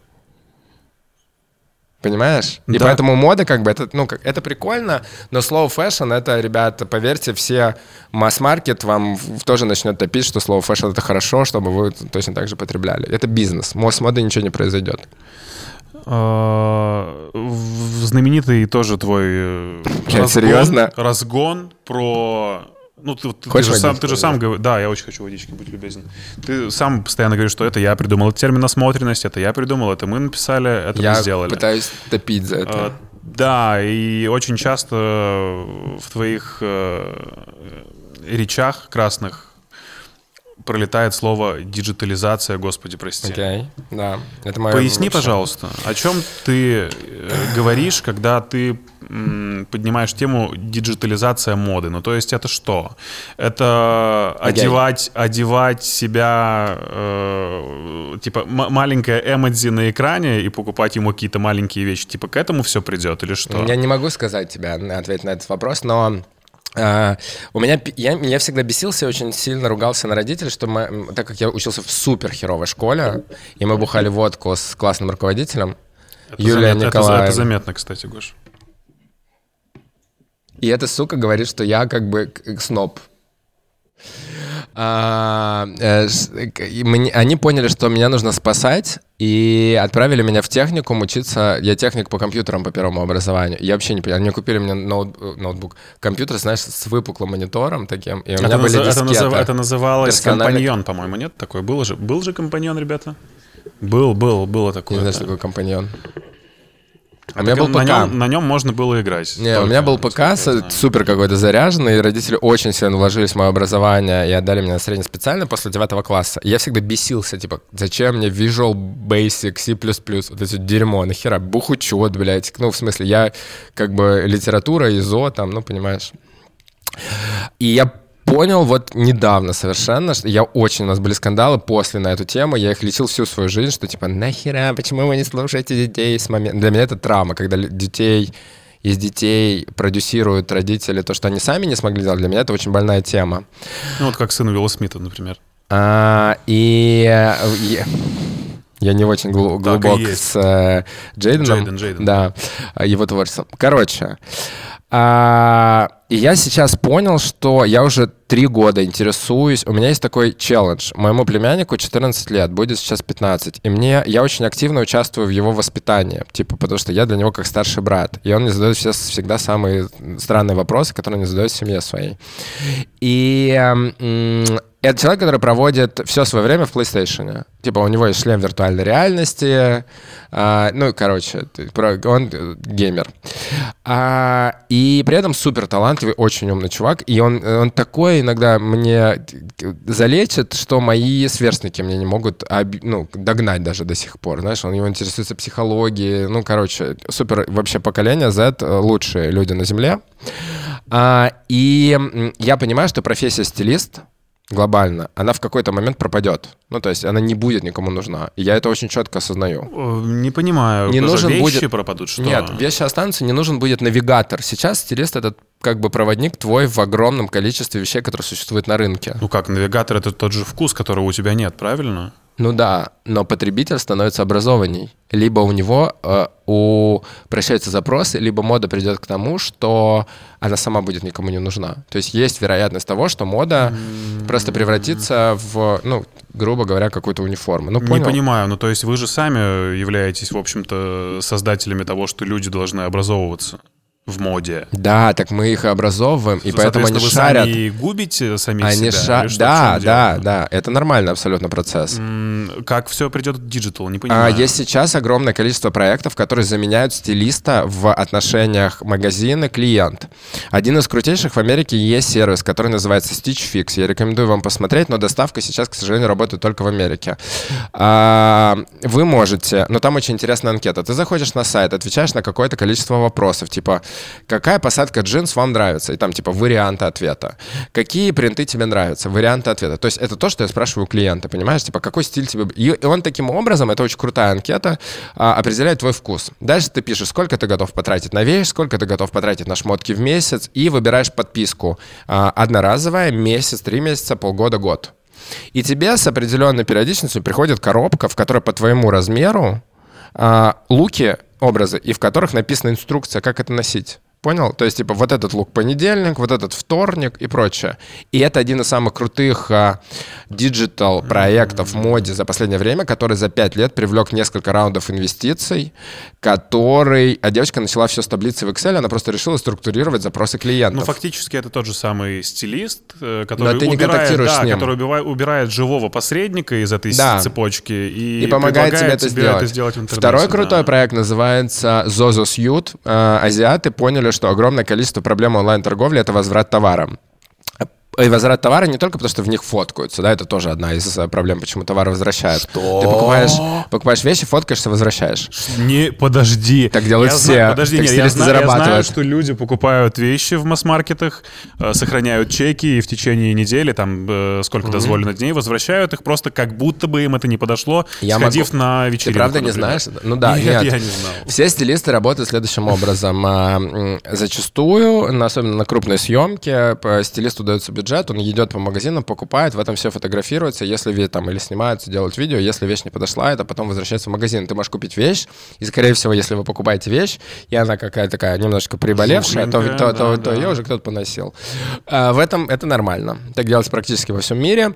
Понимаешь? И Да. поэтому мода, как бы, это, ну, как, это прикольно, но slow fashion, это, ребята, поверьте, все масс-маркет вам тоже начнет топить, что slow fashion это хорошо, чтобы вы точно так же потребляли. Это бизнес. С модой ничего не произойдет. А, Знаменитый тоже твой э, Блядь, серьезно? разгон про... Ну, ты, ты- ты Хочешь же сам, ты же сам говоришь... Да, я очень хочу водички, будь любезен. Ты сам постоянно говоришь, что это я придумал. Термин насмотренность, это я придумал, это мы написали, это Я мы сделали. пытаюсь топить за это. А, Да, и очень часто в твоих э, речах красных пролетает слово диджитализация, господи, прости. Окей, да. Это мое Поясни, вообще- пожалуйста, о чем ты э, говоришь, когда ты поднимаешь тему диджитализация моды? Ну, то есть это что? Это Окей. одевать, одевать себя, э, типа маленькая эмодзи на экране и покупать ему какие-то маленькие вещи. Типа к этому все придет или что? Я не могу сказать тебе, ответить на этот вопрос, но а, у меня, я, я всегда бесился, и очень сильно ругался на родителей, что мы, так как я учился в супер херовой школе, и мы бухали водку с классным руководителем, Это Юлия замет- это- Николаевна. Это, заметно, кстати, Гош. И эта сука говорит, что я как бы сноб. А, э, они поняли, что меня нужно спасать, и отправили меня в техникум учиться. Я техник по компьютерам по первому образованию. Я вообще не понимаю. Они купили мне ноут- ноутбук. Компьютер, знаешь, с выпуклым монитором таким. И у меня Это, были это назыв- это называлось Персональный- компаньон, по-моему, нет? Такой был же, был же компаньон, ребята? Был, был, было такое. Не да. такое компаньон. А у меня был на ПК. нем, на нем можно было играть. Не, у меня был ПК супер какой-то заряженный, и родители очень сильно вложились в мое образование и отдали меня на среднеспециальное после девятого класса. И я всегда бесился, типа, зачем мне Visual Basic, C++, вот это дерьмо, нахера, бухучет, блядь. Ну, в смысле, я как бы литература, ИЗО, там, ну, понимаешь. И я понял вот недавно совершенно, что я очень, у нас были скандалы после на эту тему, я их лечил всю свою жизнь, что типа, нахера, почему вы не слушаете детей с момента... Для меня это травма, когда детей из детей продюсируют родители то, что они сами не смогли сделать, для меня это очень больная тема. Ну, вот как сын Уилла Смита, например. А, и, и- я не очень глу- глубок с э, Джейденом. Джейден, Джейден. Да, его творчеством. Короче, а, и я сейчас понял, что я уже три года интересуюсь. У меня есть такой челлендж. Моему племяннику 14 лет, будет сейчас 15. И мне, я очень активно участвую в его воспитании. Типа, потому что я для него как старший брат. И он мне задает все- всегда самые странные вопросы, которые не задает в семье своей. И м, это человек, который проводит все свое время в PlayStation. Типа у него есть шлем виртуальной реальности. а, ну, короче, он э, геймер. А, и при этом супер талантливый, очень умный чувак. И он, он такой иногда мне залечит, что мои сверстники мне не могут ну, догнать даже до сих пор. Знаешь, он его интересуется психологией. Ну, короче, супер вообще поколение Z э, лучшие люди на Земле. А, и я понимаю, что профессия стилист глобально, она в какой-то момент пропадет. Ну, то есть она не будет никому нужна. И я это очень четко осознаю. Э, Не понимаю. Не нужен вещи будет- пропадут, что? Нет, вещи останутся, не нужен будет навигатор. Сейчас стилист — это как бы проводник твой в огромном количестве вещей, которые существуют на рынке. Ну как, навигатор — это тот же вкус, которого у тебя нет, правильно? Ну да, но потребитель становится образованней. Либо у него э, упрощаются запросы, либо мода придет к тому, что она сама будет никому не нужна. То есть есть вероятность того, что мода просто превратится в, ну, грубо говоря, какую-то униформу. Ну, Не понял? понимаю. Ну, то есть вы же сами являетесь, в общем-то, создателями того, что люди должны образовываться в моде. Да, так мы их образовываем, и поэтому они соответственно, шарят. Вы сами губите самих Они себя? ша... или что, Да, да, дело? да. Это нормальный абсолютно процесс. М, Как все придет в digital, не А, понимаю. Есть сейчас огромное количество проектов, которые заменяют стилиста в отношениях магазина-клиент. Один из крутейших в Америке есть сервис, который называется Stitch Fix. Я рекомендую вам посмотреть, но доставка сейчас, к сожалению, работает только в Америке. А, Вы можете, но там очень интересная анкета. Ты заходишь на сайт, отвечаешь на какое-то количество вопросов, типа, какая посадка джинс вам нравится? И там, типа, варианты ответа. Какие принты тебе нравятся? Варианты ответа. То есть это то, что я спрашиваю у клиента, понимаешь? Типа, какой стиль тебе... И он таким образом, это очень крутая анкета, а, определяет твой вкус. Дальше ты пишешь, сколько ты готов потратить на вещь, сколько ты готов потратить на шмотки в месяц, и выбираешь подписку. А, Одноразовая, месяц, три месяца, полгода, год. И тебе с определенной периодичностью приходит коробка, в которой по твоему размеру а, луки, образы, и в которых написана инструкция, как это носить. Понял? То есть, типа, вот этот лук понедельник, вот этот вторник и прочее. И это один из самых крутых а, digital проектов в моде за последнее время, который за пять лет привлек несколько раундов инвестиций, который... А девочка начала все с таблицы в Excel, она просто решила структурировать запросы клиентов. Ну, фактически это тот же самый стилист, э, который, ты не убирает, да, с ним. который убивает, убирает живого посредника из этой Да. цепочки и, и помогает тебе это сделать. сделать в интернете. Второй да. крутой проект называется Zozo Suit. Э, Азиаты поняли, что огромное количество проблем онлайн-торговли — это возврат товара. И возврат товара не только потому, что в них фоткаются, да, это тоже одна из э, проблем, почему товар возвращают. Что? Ты покупаешь, покупаешь вещи, фоткаешься, возвращаешь. Не, подожди. Так делают Я все. знаю- подожди, Так нет, я, знаю, я знаю, что люди покупают вещи в масс-маркетах, э, сохраняют чеки и в течение недели, там, э, сколько дозволено дней, возвращают их просто как будто бы им это не подошло, Я сходив могу- на Ты вечеринку. правда не например. знаешь? Ну да, нет, нет. я не знал. Все стилисты работают следующим образом. А, Зачастую, особенно на крупной съемке, стилисту дается бюджет, он идет по магазинам, покупает, в этом все фотографируется, если там или снимаются, делают видео, если вещь не подошла, это потом возвращается в магазин. Ты можешь купить вещь, и, скорее всего, если вы покупаете вещь, и она какая-то такая немножко приболевшая, то, то, то- да, то да. ее уже кто-то поносил. А, В этом это нормально. Так делается практически во всем мире.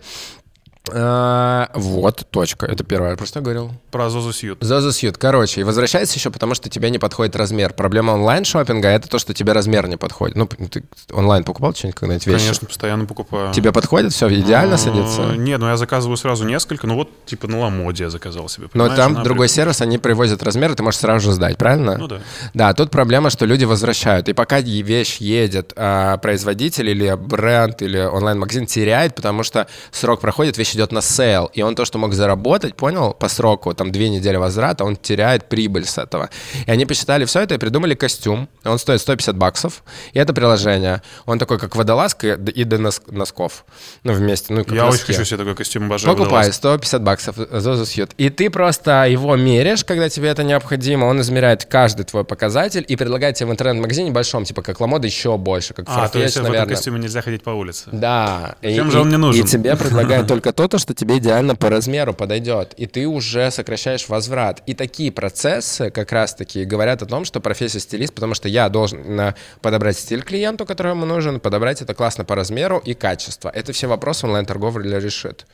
А, Вот, точка. Это первое. Я просто говорил. Про Зозу Сьют. Зозу Сьют. Короче, и возвращается еще потому, что тебе не подходит размер. Проблема онлайн-шоппинга — это то, что тебе размер не подходит. Ну, ты онлайн покупал что-нибудь когда-нибудь вещи? Конечно, постоянно покупаю. Тебе подходит? Все идеально садится? Нет, ну я заказываю сразу несколько. Ну вот, типа, на Ламоде я заказал себе. Но там другой сервис, они привозят размер, и ты можешь сразу же сдать, правильно? Ну да. Да, тут проблема, что люди возвращают. И пока вещь едет, а, производитель или бренд или онлайн-магазин теряет, потому что срок проходит, вещь идет на sale. И он то, что мог заработать, понял, по сроку, там две недели возврата, он теряет прибыль с этого. И они посчитали все это и придумали костюм. Он стоит 150 баксов. И это приложение. Он такой, как водолазка и до нос- носков. Ну, вместе. Ну, как Я очень носки. хочу себе такой костюм обожаю. Покупай, водолазку. 150 баксов, Zozosuit. И ты просто его меряешь, когда тебе это необходимо. Он измеряет каждый твой показатель и предлагает тебе в интернет-магазине большом, типа как Lamoda, еще больше, как А, то есть Farfetch, в этом наверное. костюме нельзя ходить по улице. Да. Зачем И- же он мне нужен? И тебе предлагают только то, то, что тебе идеально по размеру подойдет. И ты уже сокращаешь возврат. И такие процессы как раз-таки говорят о том, что профессия стилист, потому что я должен подобрать стиль клиенту, который ему нужен, подобрать это классно по размеру и качество. Это все вопросы онлайн-торговля решит.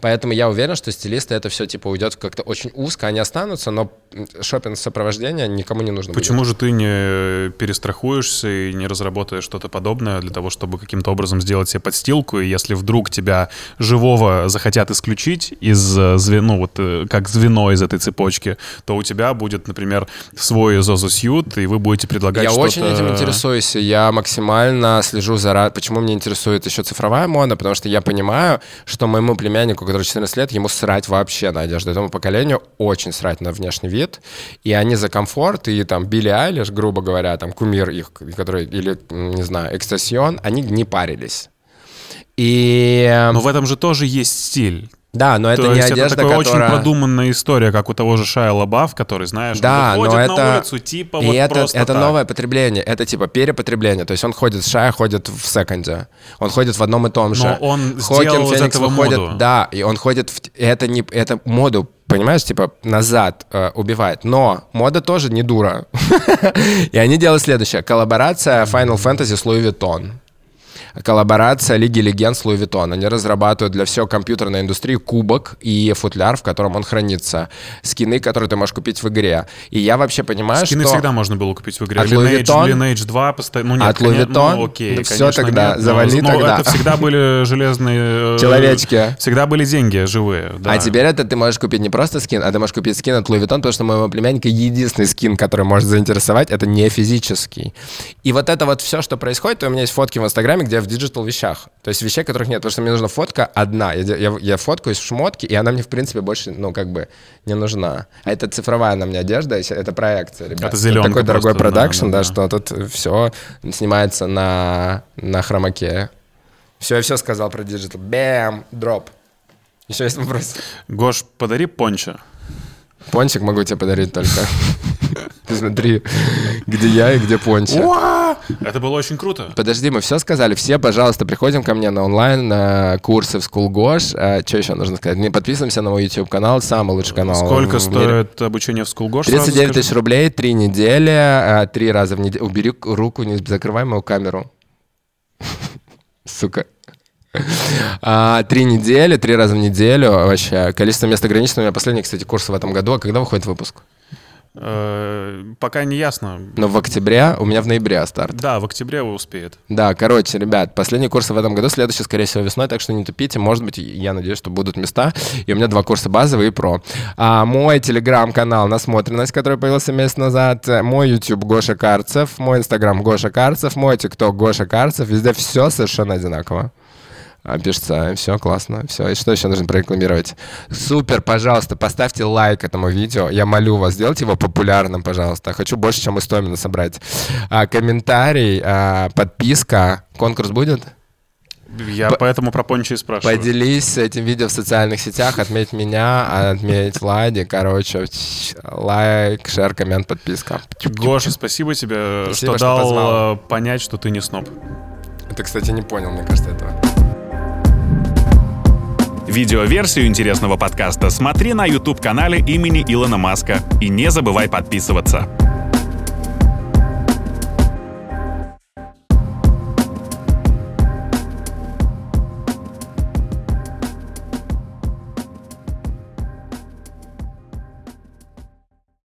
Поэтому я уверен, что стилисты это все типа уйдет как-то очень узко, они останутся, но шопинг сопровождения никому не нужно будет. Почему же ты не перестрахуешься и не разработаешь что-то подобное для того, чтобы каким-то образом сделать себе подстилку, и если вдруг тебя живого захотят исключить из э, звена, ну вот э, как звено из этой цепочки, то у тебя будет, например, свой Зозу Сьют, и вы будете предлагать Я очень этим интересуюсь, я максимально слежу за... Почему мне интересует еще цифровая мода? Потому что я понимаю, что моему племяннику, который 14 лет, ему срать вообще на одежду. Этому поколению очень срать на внешний вид. И они за комфорт, и там Билли Айлиш, грубо говоря, там кумир их, который, или, не знаю, Экстасион, они не парились. И... Но в этом же тоже есть стиль. Да, но это То не есть одежда, это такая которая... очень продуманная история, как у того же Шая Лабаф, который, знаешь, Да, он но это... на улицу, типа и вот это, просто это так. новое потребление, это типа перепотребление. То есть он ходит, Шая ходит в секонде, он ходит в одном и том же. он Хокин, сделал из Феникс этого выходит, моду. да, и он ходит в... Это не... Это моду понимаешь, типа назад э, убивает. Но мода тоже не дура. И они делают следующее. Коллаборация Final Fantasy с Louis Vuitton. Коллаборация Лиги Легенд с Луи Vuitton. Они разрабатывают для всей компьютерной индустрии кубок и футляр, в котором он хранится. Скины, которые ты можешь купить в игре. И я вообще понимаю, Скины что... всегда можно было купить в игре. От Vuitton? Lineage 2 постоянно... Ну, нет, От Louis конечно, Vuitton? Ну, окей, Да конечно, тогда, нет, но- завали но тогда. это всегда были железные... э, Человечки. Всегда были деньги живые, да. А теперь это ты можешь купить не просто скин, а ты можешь купить скин от Louis Vuitton, потому что моего племянника единственный скин, который может заинтересовать, это не физический. И вот это вот все, что происходит, у меня есть фотки в Инстаграме, где я в digital вещах. То есть вещей, которых нет, потому что мне нужна фотка одна. Я, я, я фоткаюсь в шмотке, и она мне, в принципе, больше, ну, как бы не нужна. А это цифровая на мне одежда, это проекция, ребят. Это зелёнка Такой дорогой просто, да, продакшн, да, да, да. что тут все снимается на, на хромакее. Все, я все сказал про digital. Бэм, drop. Еще есть вопрос? Гош, подари пончо. Пончик могу тебе подарить только. Ты смотри, где я и где пончик. Это было очень круто. Подожди, мы все сказали. Все, пожалуйста, приходим ко мне на онлайн на курсы в Gosh. А, что еще нужно сказать? Не подписываемся на мой YouTube канал, самый лучший канал. Сколько стоит обучение в Gosh? 39 тысяч рублей, три недели, а, три раза в неделю. Убери руку, не закрывай мою камеру. Сука. А, Три недели, три раза в неделю. Вообще, количество мест ограничено. У меня последний, кстати, курс в этом году. А когда выходит выпуск? Э, Пока не ясно. Ну, в октябре, у меня в ноябре старт. Да, в октябре успеет. Да, короче, ребят, последний курс в этом году, следующий, скорее всего, весной, так что не тупите. Может быть, я надеюсь, что будут места. И у меня два курса базовые и про. А, мой телеграм-канал «Насмотренность», который появился месяц назад, мой YouTube Гоша Карцев, мой инстаграм Гоша Карцев, мой тикток Гоша Карцев. Везде все совершенно одинаково. А, Пишется, все классно, все. И что еще нужно прорекламировать? Супер, пожалуйста, поставьте лайк этому видео. Я молю вас, сделайте его популярным, пожалуйста. Хочу больше, чем Истомина собрать. А, комментарий, а, подписка. Конкурс будет? Я поэтому про пончо и спрашиваю. Поделись этим видео в социальных сетях, отметь меня, отметь Влади, короче, лайк, шер, коммент, подписка. Гоша, спасибо тебе, Спасибо, что что дал позвал. э, понять, что ты не сноб. Ты, кстати, не понял, мне кажется, этого. Видеоверсию интересного подкаста смотри на YouTube-канале имени Илона Маска и не забывай подписываться.